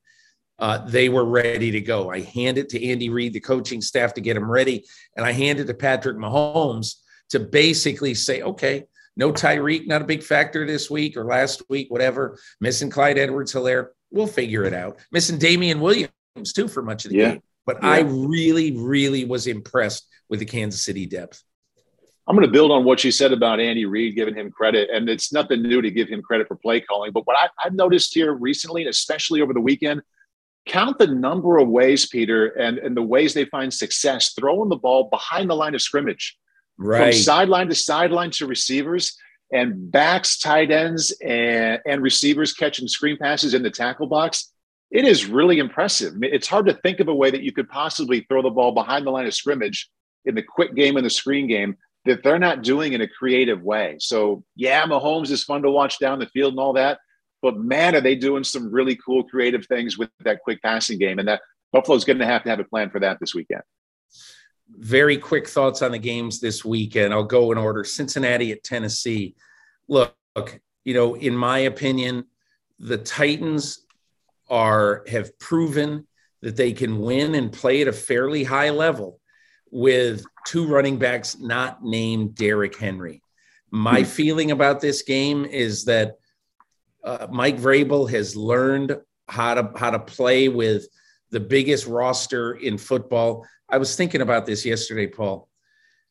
Speaker 1: uh, they were ready to go. I hand it to Andy Reid, the coaching staff, to get them ready, and I hand it to Patrick Mahomes to basically say, okay, no Tyreek, not a big factor this week or last week, whatever. Missing Clyde Edwards Helaire. we'll figure it out. Missing Damian Williams too for much of the yeah. game. But yeah. I really, really was impressed with the Kansas City depth.
Speaker 2: I'm going to build on what you said about Andy Reid, giving him credit. And it's nothing new to give him credit for play calling. But what I, have noticed here recently, and especially over the weekend, count the number of ways, Peter, and, and the ways they find success throwing the ball behind the line of scrimmage. Right. From sideline to sideline to receivers and backs, tight ends, and, and receivers catching screen passes in the tackle box. It is really impressive. It's hard to think of a way that you could possibly throw the ball behind the line of scrimmage in the quick game and the screen game that they're not doing in a creative way. So, yeah, Mahomes is fun to watch down the field and all that, but man, are they doing some really cool creative things with that quick passing game. And that Buffalo's going to have to have a plan for that this weekend.
Speaker 1: Very quick thoughts on the games this weekend. I'll go in order. Cincinnati at Tennessee. Look, you know, in my opinion, the Titans are have proven that they can win and play at a fairly high level with two running backs not named Derrick Henry. My hmm. feeling about this game is that uh, Mike Vrabel has learned how to how to play with the biggest roster in football. I was thinking about this yesterday, Paul.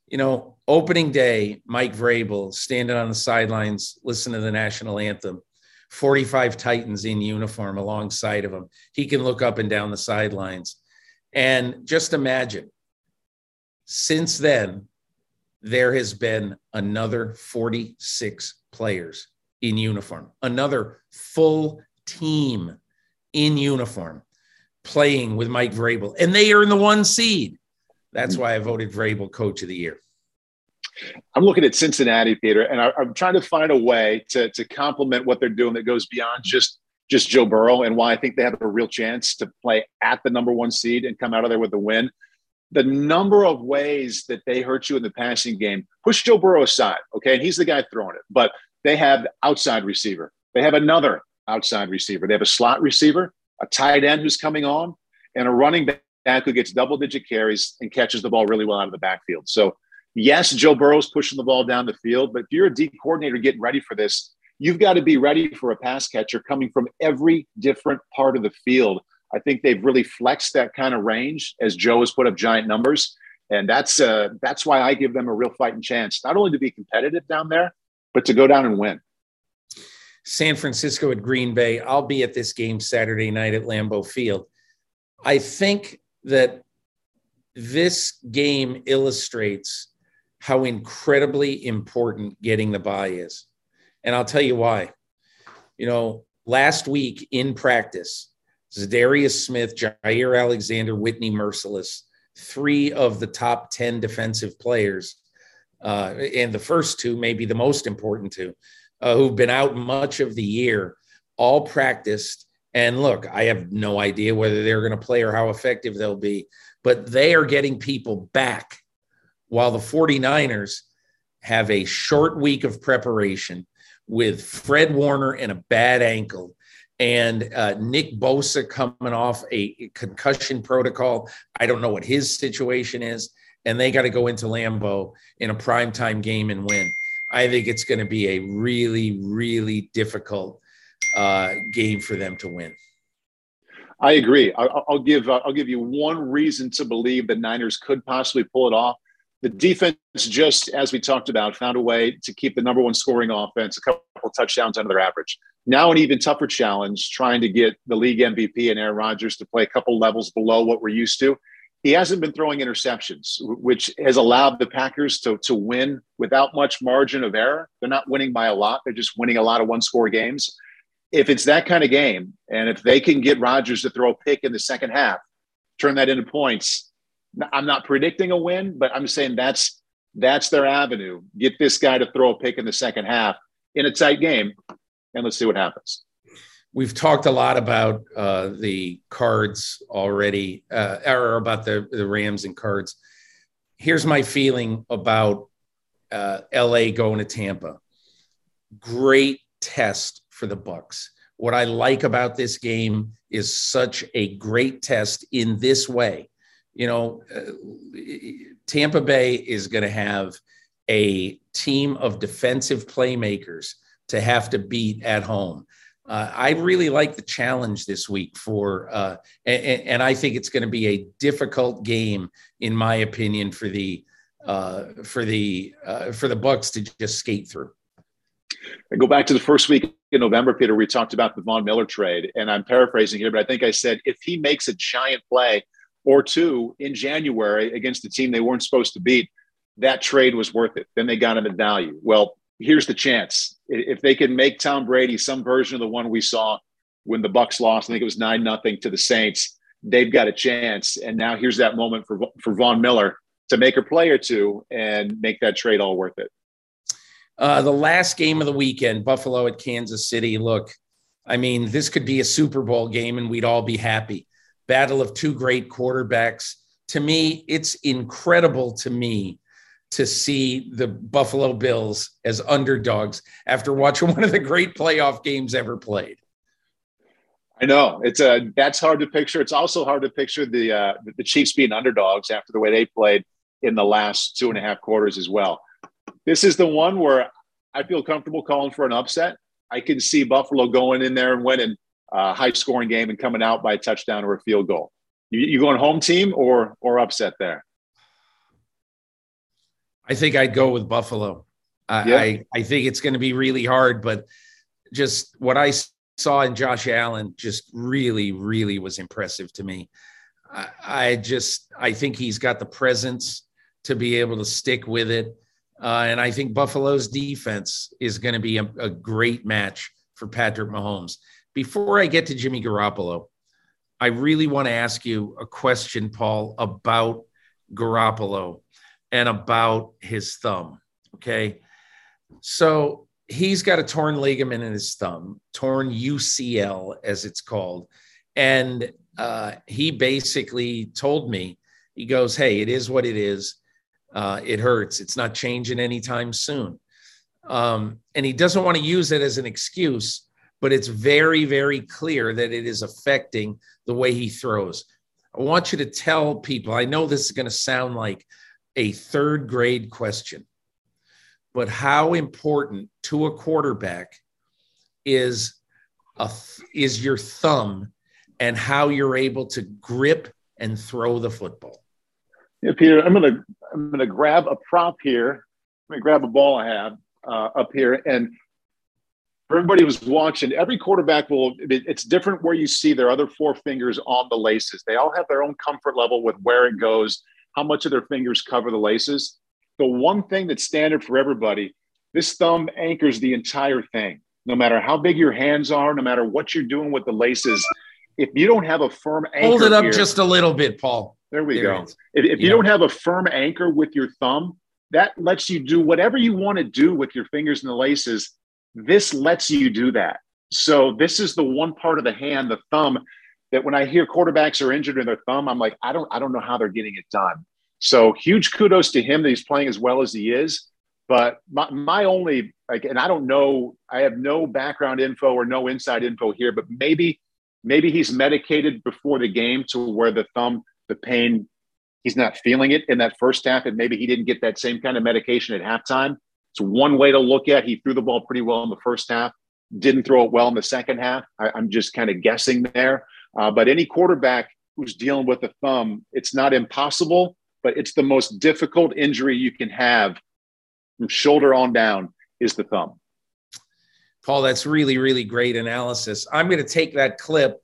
Speaker 1: You know, opening day, Mike Vrabel standing on the sidelines, listening to the national anthem. 45 Titans in uniform alongside of him. He can look up and down the sidelines. And just imagine since then, there has been another 46 players in uniform, another full team in uniform playing with Mike Vrabel, and they are in the one seed. That's mm-hmm. why I voted Vrabel Coach of the Year.
Speaker 2: I'm looking at Cincinnati, Peter, and I, am trying to find a way to to complement what they're doing that goes beyond just just Joe Burrow and why I think they have a real chance to play at the number one seed and come out of there with a win the number of ways that they hurt you in the passing game, push Joe Burrow aside, okay? And he's the guy throwing it, but they have outside receiver. They have another outside receiver. They have a slot receiver, a tight end who's coming on, and a running back who gets double digit carries and catches the ball really well out of the backfield. So, yes, Joe Burrow's pushing the ball down the field, but if you're a D coordinator getting ready for this, you've got to be ready for a pass catcher coming from every different part of the field I think they've really flexed that kind of range as Joe has put up giant numbers. And that's uh, that's why I give them a real fighting chance, not only to be competitive down there, but to go down and win.
Speaker 1: San Francisco at Green Bay. I'll be at this game Saturday night at Lambeau Field. I think that this game illustrates how incredibly important getting the bye is. And I'll tell you why. You know, last week in practice, Za'Darius Smith, Jaire Alexander, Whitney Mercilus, three of the top 10 defensive players, uh, and the first two, maybe the most important two, uh, who've been out much of the year, all practiced And look, I have no idea whether they're going to play or how effective they'll be, but they are getting people back while the 49ers have a short week of preparation with Fred Warner and a bad ankle and uh, Nick Bosa coming off a concussion protocol. I don't know what his situation is. And they got to go into Lambeau in a primetime game and win. I think it's going to be a really, really difficult uh, game for them to win.
Speaker 2: I agree. I'll, I'll give uh, I'll give you one reason to believe the Niners could possibly pull it off. The defense, just as we talked about, found a way to keep the number one scoring offense a couple touchdowns under their average. Now, an even tougher challenge trying to get the league MVP and Aaron Rodgers to play a couple levels below what we're used to. He hasn't been throwing interceptions, which has allowed the Packers to, to win without much margin of error. They're not winning by a lot, they're just winning a lot of one score games. If it's that kind of game, and if they can get Rodgers to throw a pick in the second half, turn that into points, I'm not predicting a win, but I'm saying that's that's their avenue. Get this guy to throw a pick in the second half in a tight game, and let's see what happens.
Speaker 1: We've talked a lot about uh, the cards already, uh, or about the, the Rams and cards. Here's my feeling about uh, LA going to Tampa. Great test for the Bucks. What I like about this game is such a great test in this way you know, uh, Tampa Bay is going to have a team of defensive playmakers to have to beat at home. Uh, I really like the challenge this week for, uh, and, and, I think it's going to be a difficult game, in my opinion, for the uh, for the uh, for the Bucks to just skate through.
Speaker 2: I go back to the first week in November, Peter. We talked about the Von Miller trade, and I'm paraphrasing here, but I think I said if he makes a giant play or two in January against the team they weren't supposed to beat, that trade was worth it. Then they got him at value. Well, here's the chance. If they can make Tom Brady some version of the one we saw when the Bucks lost, I think it was nine nothing to the Saints. They've got a chance, and now here's that moment for for Von Miller to make a play or two and make that trade all worth it.
Speaker 1: Uh, the last game of the weekend, Buffalo at Kansas City. Look, I mean, this could be a Super Bowl game, and we'd all be happy battle of two great quarterbacks. To me, it's incredible to me to see the Buffalo Bills as underdogs after watching one of the great playoff games ever played.
Speaker 2: I know it's a that's hard to picture. It's also hard to picture the uh, the Chiefs being underdogs after the way they played in the last two and a half quarters as well. This is the one where I feel comfortable calling for an upset. I can see Buffalo going in there and winning a high scoring game and coming out by a touchdown or a field goal. You, you going home team or or upset there?
Speaker 1: I think I'd go with Buffalo. I, yeah. I, I think it's going to be really hard, but just what I saw in Josh Allen just really, really was impressive to me. I, I just I think he's got the presence to be able to stick with it. Uh, and I think Buffalo's defense is going to be a, a, great match for Patrick Mahomes. Before I get to Jimmy Garoppolo, I really want to ask you a question, Paul, about Garoppolo and about his thumb. Okay. So he's got a torn ligament in his thumb, torn UCL, as it's called. And uh, he basically told me, he goes, Hey, it is what it is. Uh, it hurts. It's not changing anytime soon. Um, and he doesn't want to use it as an excuse but it's very, very clear that it is affecting the way he throws. I want you to tell people, I know this is going to sound like a third grade question, but how important to a quarterback is a, is your thumb and how you're able to grip and throw the football.
Speaker 2: Yeah, Peter, I'm gonna I'm gonna grab a prop here. I'm gonna grab a ball I have uh, up here, and for everybody who's watching, every quarterback will, it's different where you see their other four fingers on the laces. They all have their own comfort level with where it goes, how much of their fingers cover the laces. The one thing that's standard for everybody, this thumb anchors the entire thing. No matter how big your hands are, no matter what you're doing with the laces, if you don't have a firm anchor,
Speaker 1: hold it up here, just a little bit, Paul.
Speaker 2: There we there go. If, if you don't have a firm anchor with your thumb, that lets you do whatever you want to do with your fingers and the laces this lets you do that. So this is the one part of the hand, the thumb, that when I hear quarterbacks are injured in their thumb, I'm like, I don't, I don't know how they're getting it done. So huge kudos to him that he's playing as well as he is. But my, my only, like, and I don't know, I have no background info or no inside info here, but maybe, maybe he's medicated before the game to where the thumb, the pain, he's not feeling it in that first half, and maybe he didn't get that same kind of medication at halftime. It's one way to look at. He threw the ball pretty well in the first half, didn't throw it well in the second half. I, am just kind of guessing there. Uh, but any quarterback who's dealing with a thumb, it's not impossible, but it's the most difficult injury you can have from shoulder on down is the thumb.
Speaker 1: Paul, that's really, really great analysis. I'm going to take that clip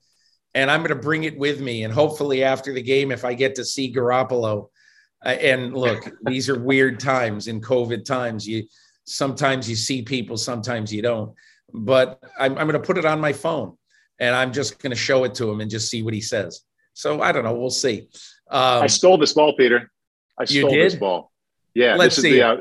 Speaker 1: and I'm going to bring it with me. And hopefully, after the game, if I get to see Garoppolo, uh, and look, these are weird times in COVID times. You sometimes you see people, sometimes you don't. But I'm, I'm going to put it on my phone and I'm just going to show it to him and just see what he says. So I don't know. We'll see.
Speaker 2: Um, I stole this ball, Peter. I stole this ball. Yeah,
Speaker 1: Let's
Speaker 2: this
Speaker 1: see.
Speaker 2: is the uh,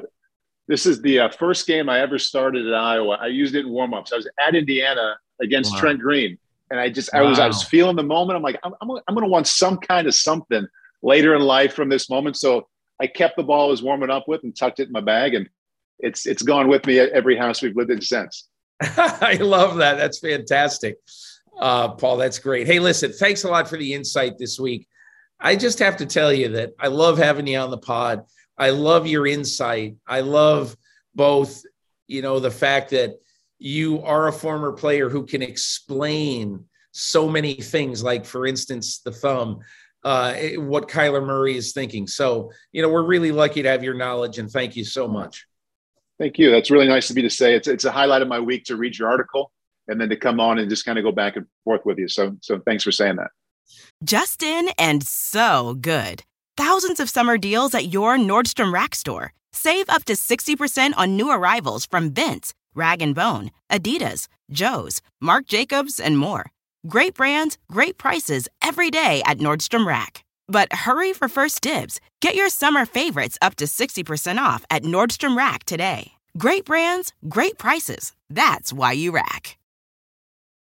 Speaker 2: this is the uh, first game I ever started at Iowa. I used it in warmups. I was at Indiana against wow. Trent Green, and I just wow. I was I was feeling the moment. I'm like I'm I'm, I'm going to want some kind of something later in life from this moment. So I kept the ball I was warming up with and tucked it in my bag, and it's it's gone with me at every house we've lived in since.
Speaker 1: I love that. That's fantastic. Uh, Paul, that's great. Hey, listen, thanks a lot for the insight this week. I just have to tell you that I love having you on the pod. I love your insight. I love both, you know, the fact that you are a former player who can explain so many things, like, for instance, the thumb, uh, what Kyler Murray is thinking. So, you know, we're really lucky to have your knowledge, and thank you so much.
Speaker 2: Thank you. That's really nice of me to say. It's, it's a highlight of my week to read your article and then to come on and just kind of go back and forth with you. So, so thanks for saying that.
Speaker 4: Justin and so good. Thousands of summer deals at your Nordstrom Rack store. Save up to 60% on new arrivals from Vince, Rag & Bone, Adidas, Joe's, Marc Jacobs, and more. Great brands, great prices every day at Nordstrom Rack. But hurry for first dibs. Get your summer favorites up to 60% off at Nordstrom Rack today. Great brands, great prices. That's why you rack.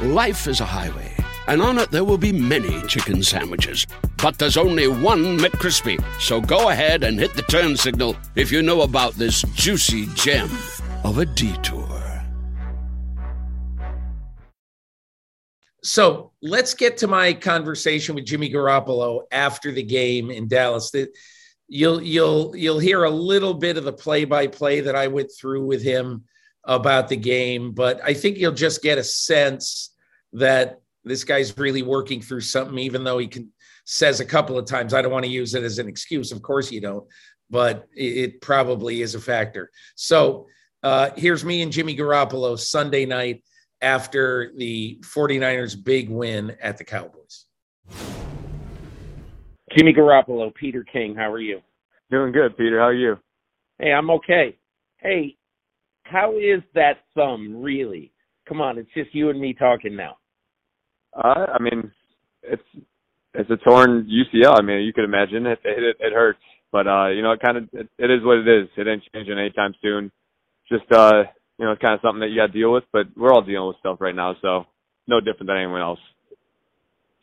Speaker 3: Life is a highway, and on it there will be many chicken sandwiches. But there's only one McCrispy. So go ahead and hit the turn signal if you know about this juicy gem of a detour.
Speaker 1: So let's get to my conversation with Jimmy Garoppolo after the game in Dallas. You'll you'll you'll hear a little bit of the play-by-play that I went through with him about the game, but I think you'll just get a sense that this guy's really working through something, even though he can says a couple of times, I don't want to use it as an excuse. Of course you don't, but it, probably is a factor. So uh, here's me and Jimmy Garoppolo Sunday night after the 49ers big win at the Cowboys.
Speaker 5: Jimmy Garoppolo, Peter King, how are you?
Speaker 6: Doing good, Peter. How are you?
Speaker 5: Hey, I'm okay. Hey, how is that thumb really? Come on, it's just you and me talking now.
Speaker 6: Uh, I mean, it's it's a torn UCL. I mean, you could imagine it. It, it hurts, but uh, you know, it kind of it, it is what it is. It ain't changing anytime soon. Just uh, you know, it's kind of something that you got to deal with. But we're all dealing with stuff right now, so no different than anyone else.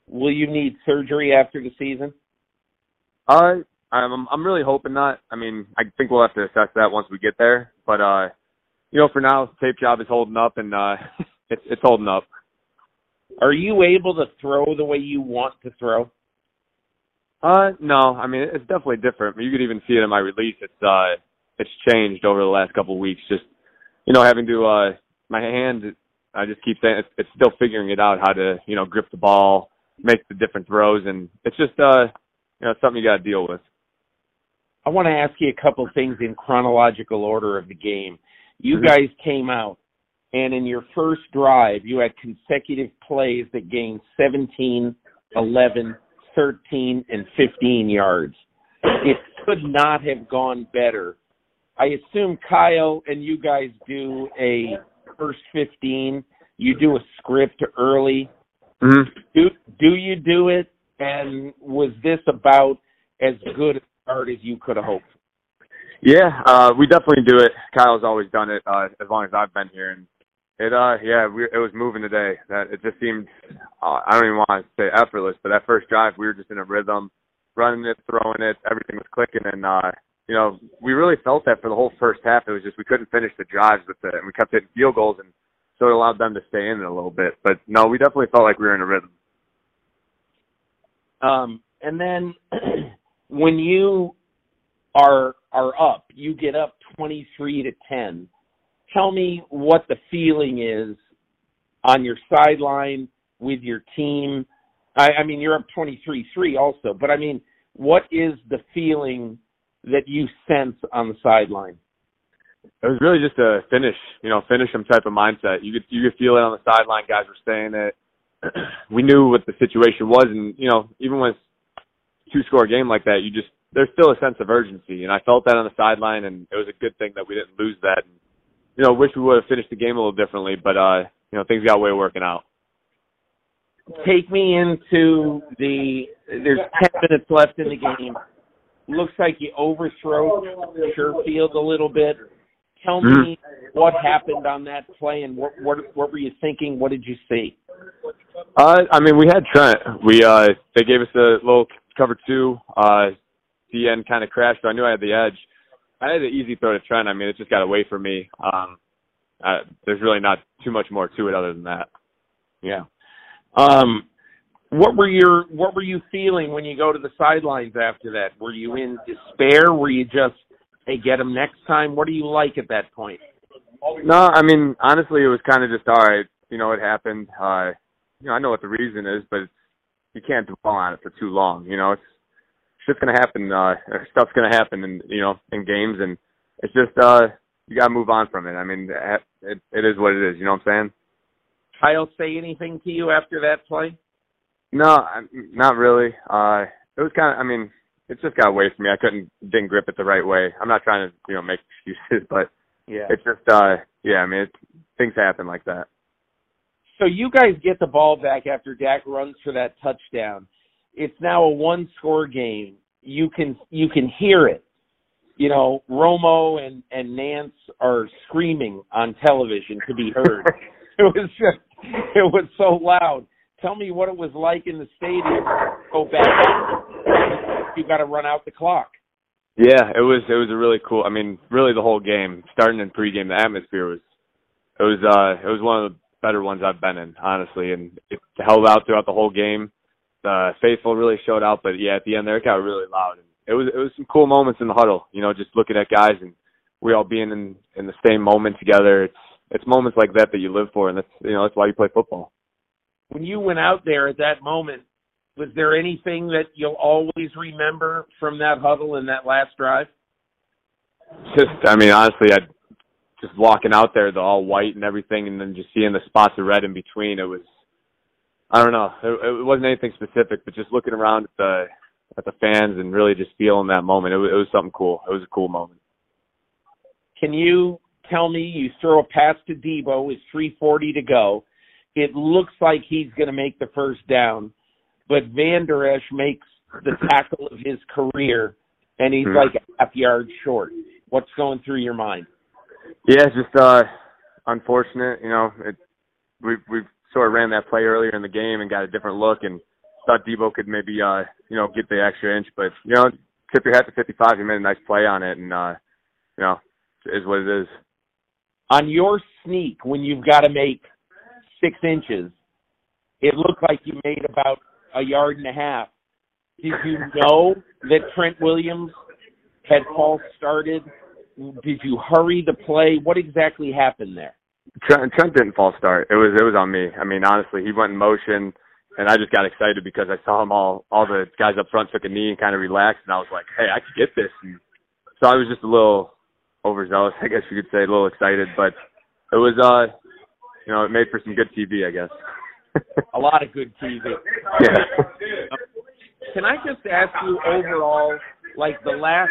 Speaker 5: Will you need surgery after the season?
Speaker 6: Uh, I'm I'm really hoping not. I mean, I think we'll have to assess that once we get there. But uh, you know, for now, tape job is holding up, and uh, it's it's holding up.
Speaker 5: Are you able to throw the way you want to throw?
Speaker 6: Uh, no. I mean, it's definitely different. You could even see it in my release. It's uh, it's changed over the last couple of weeks. Just you know, having to uh, my hand. I just keep saying it's, it's still figuring it out how to you know grip the ball, make the different throws, and it's just uh, you know, something you got to deal with.
Speaker 5: I want to ask you a couple things in chronological order of the game. You mm-hmm. guys came out and in your first drive, you had consecutive plays that gained 17, 11, 13, and 15 yards. It could not have gone better. I assume Kyle and you guys do a first 15. You do a script early.
Speaker 6: Mm-hmm.
Speaker 5: Do do you do it? And was this about as good a start as you could have hoped?
Speaker 6: Yeah, uh, we definitely do it. Kyle's always done it uh, as long as I've been here, and it uh yeah we, it was moving today. That it just seemed uh, I don't even want to say effortless, but that first drive we were just in a rhythm, running it, throwing it, everything was clicking, and uh you know we really felt that for the whole first half. It was just we couldn't finish the drives with it, and we kept hitting field goals, and so it allowed them to stay in it a little bit. But no, we definitely felt like we were in a rhythm.
Speaker 5: Um, and then when you are are up, you get up twenty three to ten. Tell me what the feeling is on your sideline with your team. I, I mean, you're up twenty three three also, but I mean, what is the feeling that you sense on the sideline?
Speaker 6: It was really just a finish, you know, finish them type of mindset. You could you could feel it on the sideline. Guys were saying that we knew what the situation was, and you know, even with two score game like that, you just there's still a sense of urgency, and I felt that on the sideline, and it was a good thing that we didn't lose that. And, you know, wish we would have finished the game a little differently, but uh, you know, things got way working out.
Speaker 5: Take me into the. There's ten minutes left in the game. Looks like you overthrow Sherfield a little bit. Tell me
Speaker 6: Mm-hmm.
Speaker 5: what happened on that play and what what what were you thinking? What did you see?
Speaker 6: Uh, I mean, we had Trent. We uh, they gave us a little cover two. Uh, the end kind of crashed, so I knew I had the edge. I had an easy throw to Trent. I mean, it just got away from me. Um, uh, there's really not too much more to it other than that.
Speaker 5: Yeah. Um, what were your what were you feeling when you go to the sidelines after that? Were you in despair? Were you just hey get him next time? What do you like at that point?
Speaker 6: No, I mean, honestly, it was kind of just all right. You know, it happened. Uh, you know, I know what the reason is, but you can't dwell on it for too long. You know, it's shit's gonna happen. Uh, stuff's gonna happen, in you know, in games, and it's just uh, you gotta move on from it. I mean, it, it is what it is. You know what I'm saying?
Speaker 5: Kyle say anything to you after that play?
Speaker 6: No, I'm- not really. Uh, it was kind of. I mean, it just got away from me. I couldn't didn't grip it the right way. I'm not trying to you know make excuses, but
Speaker 5: Yeah.
Speaker 6: it's just uh, yeah. I mean, it, things happen like that.
Speaker 5: So you guys get the ball back after Dak runs for that touchdown. It's now a one score game. You can you can hear it. You know, Romo and and Nance are screaming on television to be heard. it was just it was so loud. Tell me what it was like in the stadium. Go back. You got to run out the clock.
Speaker 6: Yeah, it was it was a really cool. I mean, really the whole game, starting in pregame, the atmosphere was it was uh it was one of the better ones I've been in, honestly, and it held out throughout the whole game. The faithful really showed out, but yeah, at the end there it got really loud. And it was it was some cool moments in the huddle, you know, just looking at guys and we all being in in the same moment together. It's it's moments like that that you live for, and that's you know that's why you play football.
Speaker 5: When you went out there at that moment, was there anything that you'll always remember from that huddle and that last drive?
Speaker 6: just I mean honestly I just walking out there the all white and everything and then just seeing the spots of red in between it was I don't know it, it wasn't anything specific but just looking around at the at the fans and really just feeling that moment it was, it was something cool it was a cool moment
Speaker 5: Can you tell me you throw a pass to Deebo with 340 to go? It looks like he's going to make the first down, but Van Der Esch makes the tackle of his career, and he's
Speaker 6: Hmm.
Speaker 5: like a half yard short. What's going through your mind?
Speaker 6: yeah it's just uh unfortunate you know it we've we sort of ran that play earlier in the game and got a different look and thought Deebo could maybe uh you know get the extra inch but you know tip your hat to 55 he made a nice play on it and uh you know is what it is
Speaker 5: On your sneak, when you've got to make six inches, it looked like you made about a yard and a half. Did you know that Trent Williams had false started? Did you hurry the play? What exactly happened there?
Speaker 6: Trent, Trent didn't false start. It was it was on me. I mean, honestly, he went in motion, and I just got excited because I saw him all all the guys up front took a knee and kind of relaxed, and I was like, hey, I could get this. And so I was just a little overzealous, I guess you could say, a little excited, but it was uh you know, it made for some good TV, I guess.
Speaker 5: a lot of good TV.
Speaker 6: Yeah.
Speaker 5: Can I just ask you overall, like the last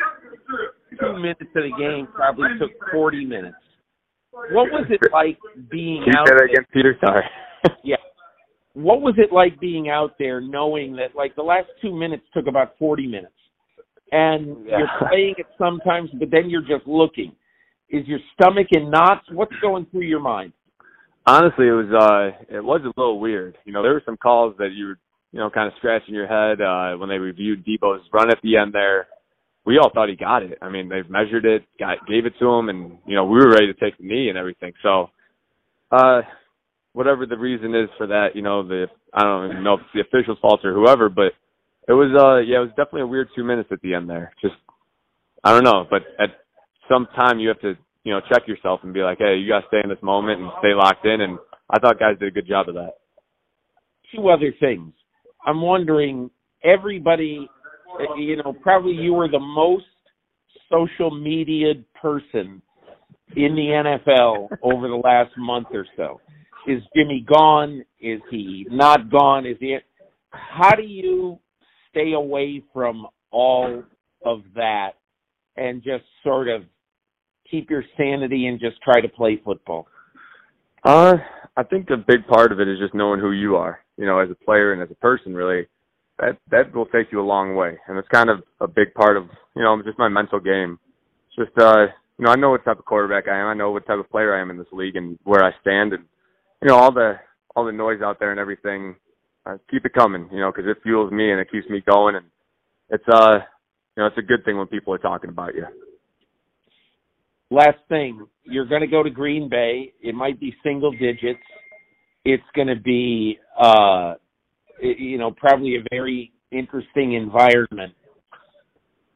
Speaker 5: two minutes of the game probably took 40 minutes. What was it like being
Speaker 6: Can
Speaker 5: out
Speaker 6: say that
Speaker 5: there?
Speaker 6: again, Peter? Sorry.
Speaker 5: Yeah. What was it like being out there knowing that like the last two minutes took about 40 minutes? And
Speaker 6: Yeah.
Speaker 5: you're playing it sometimes, but then you're just looking. Is your stomach in knots? What's going through your mind?
Speaker 6: Honestly, it was uh, it was a little weird. You know, there were some calls that you were, you know, kind of scratching your head uh, when they reviewed Deebo's run at the end there. We all thought he got it. I mean, they've measured it, got gave it to him, and you know, we were ready to take the knee and everything. So, uh, whatever the reason is for that, you know, the I don't even know if it's the official's fault or whoever, but it was uh, yeah, it was definitely a weird two minutes at the end there. Just I don't know, but at some time you have to, you know, check yourself and be like, hey, you got to stay in this moment and stay locked in. And I thought guys did a good job of that.
Speaker 5: two other things. I'm wondering, everybody, you know, probably you were the most social media person in the NFL over the last month or so. Is Jimmy gone? Is he not gone? Is he? How do you stay away from all of that and just sort of keep your sanity and just try to play football?
Speaker 6: Uh, I think a big part of it is just knowing who you are, you know, as a player and as a person. Really, that that will take you a long way, and it's kind of a big part of, you know, just my mental game. It's just, uh, you know, I know what type of quarterback I am. I know what type of player I am in this league and where I stand, and you know, all the all the noise out there and everything. Uh, keep it coming, you know, because it fuels me and it keeps me going, and it's uh, you know, it's a good thing when people are talking about you.
Speaker 5: last thing, you're going to go to Green Bay. It might be single digits. It's going to be, uh, you know, probably a very interesting environment.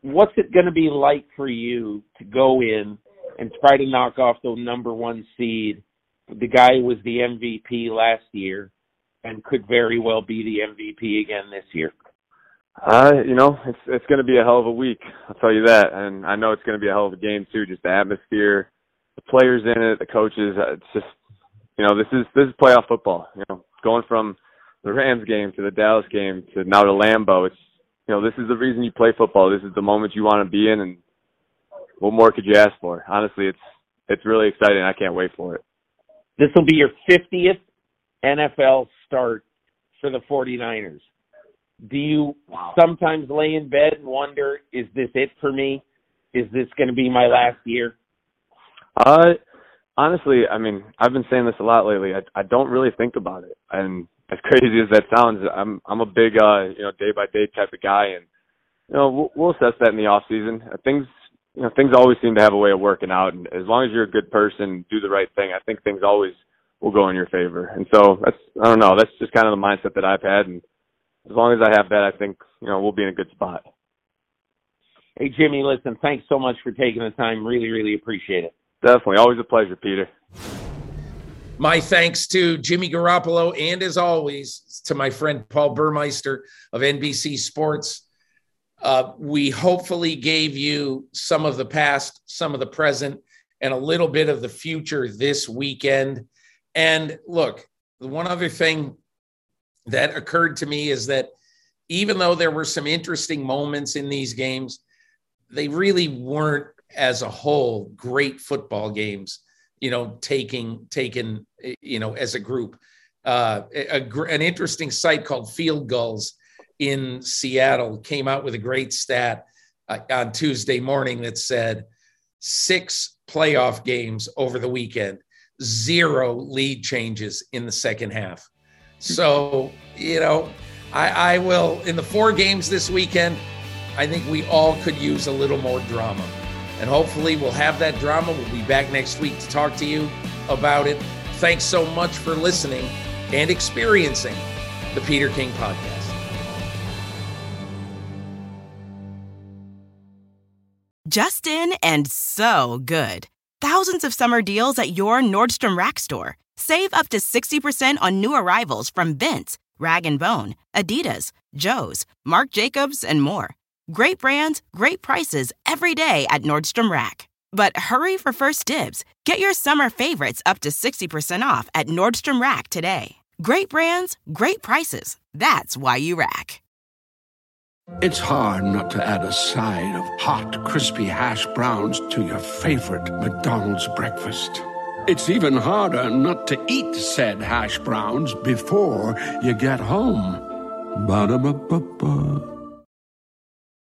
Speaker 5: What's it going to be like for you to go in and try to knock off the number one seed? The guy was the MVP last year and could very well be the MVP again this year.
Speaker 6: Uh, you know, it's it's going to be a hell of a week. I'll tell you that, and I know it's going to be a hell of a game too. Just the atmosphere, the players in it, the coaches. uh, It's just, you know, this is this is playoff football. You know, going from the Rams game to the Dallas game to now to Lambeau. It's you know, this is the reason you play football. This is the moment you want to be in, and what more could you ask for? Honestly, it's it's really exciting. I can't wait for it.
Speaker 5: This will be your 50th NFL start for the 49ers. Do you sometimes lay in bed and wonder, is this it for me? Is this going to be my last year?
Speaker 6: Uh, honestly, I mean, I've been saying this a lot lately. I I don't really think about it, and as crazy as that sounds, I'm I'm a big uh you know day by day type of guy, and you know we'll, we'll assess that in the off season. Uh, Things you know things always seem to have a way of working out, and as long as you're a good person, do the right thing, I think things always will go in your favor. And so that's I don't know, that's just kind of the mindset that I've had, and as long as I have that, I think you know we'll be in a good spot.
Speaker 5: Hey, Jimmy, listen, thanks so much for taking the time. Really, really appreciate it.
Speaker 6: Definitely, always a pleasure, Peter.
Speaker 1: My thanks to Jimmy Garoppolo and, as always, to my friend Paul Burmeister of NBC Sports. Uh, we hopefully gave you some of the past, some of the present, and a little bit of the future this weekend. And look, the one other thing that occurred to me is that even though there were some interesting moments in these games, they really weren't, as a whole, great football games you know, taking taken, you know, as a group. Uh, a, a, an interesting site called Field Gulls in Seattle came out with a great stat uh, on Tuesday morning that said six playoff games over the weekend, zero lead changes in the second half. So, you know, I, I will, in the four games this weekend, I think we all could use a little more drama and hopefully we'll have that drama. We'll be back next week to talk to you about it. Thanks so much for listening and experiencing the Peter King Podcast.
Speaker 4: Justin and so good. Thousands of summer deals at your Nordstrom Rack store. Save up to 60% on new arrivals from Vince, Rag & Bone, Adidas, Joe's, Marc Jacobs, and more. Great brands, great prices every day at Nordstrom Rack. But hurry for first dibs. Get your summer favorites up to 60% off at Nordstrom Rack today. Great brands, great prices. That's why you rack.
Speaker 3: It's hard not to add a side of hot, crispy hash browns to your favorite McDonald's breakfast. It's even harder not to eat said hash browns before you get home. Ba-da-ba-ba-ba.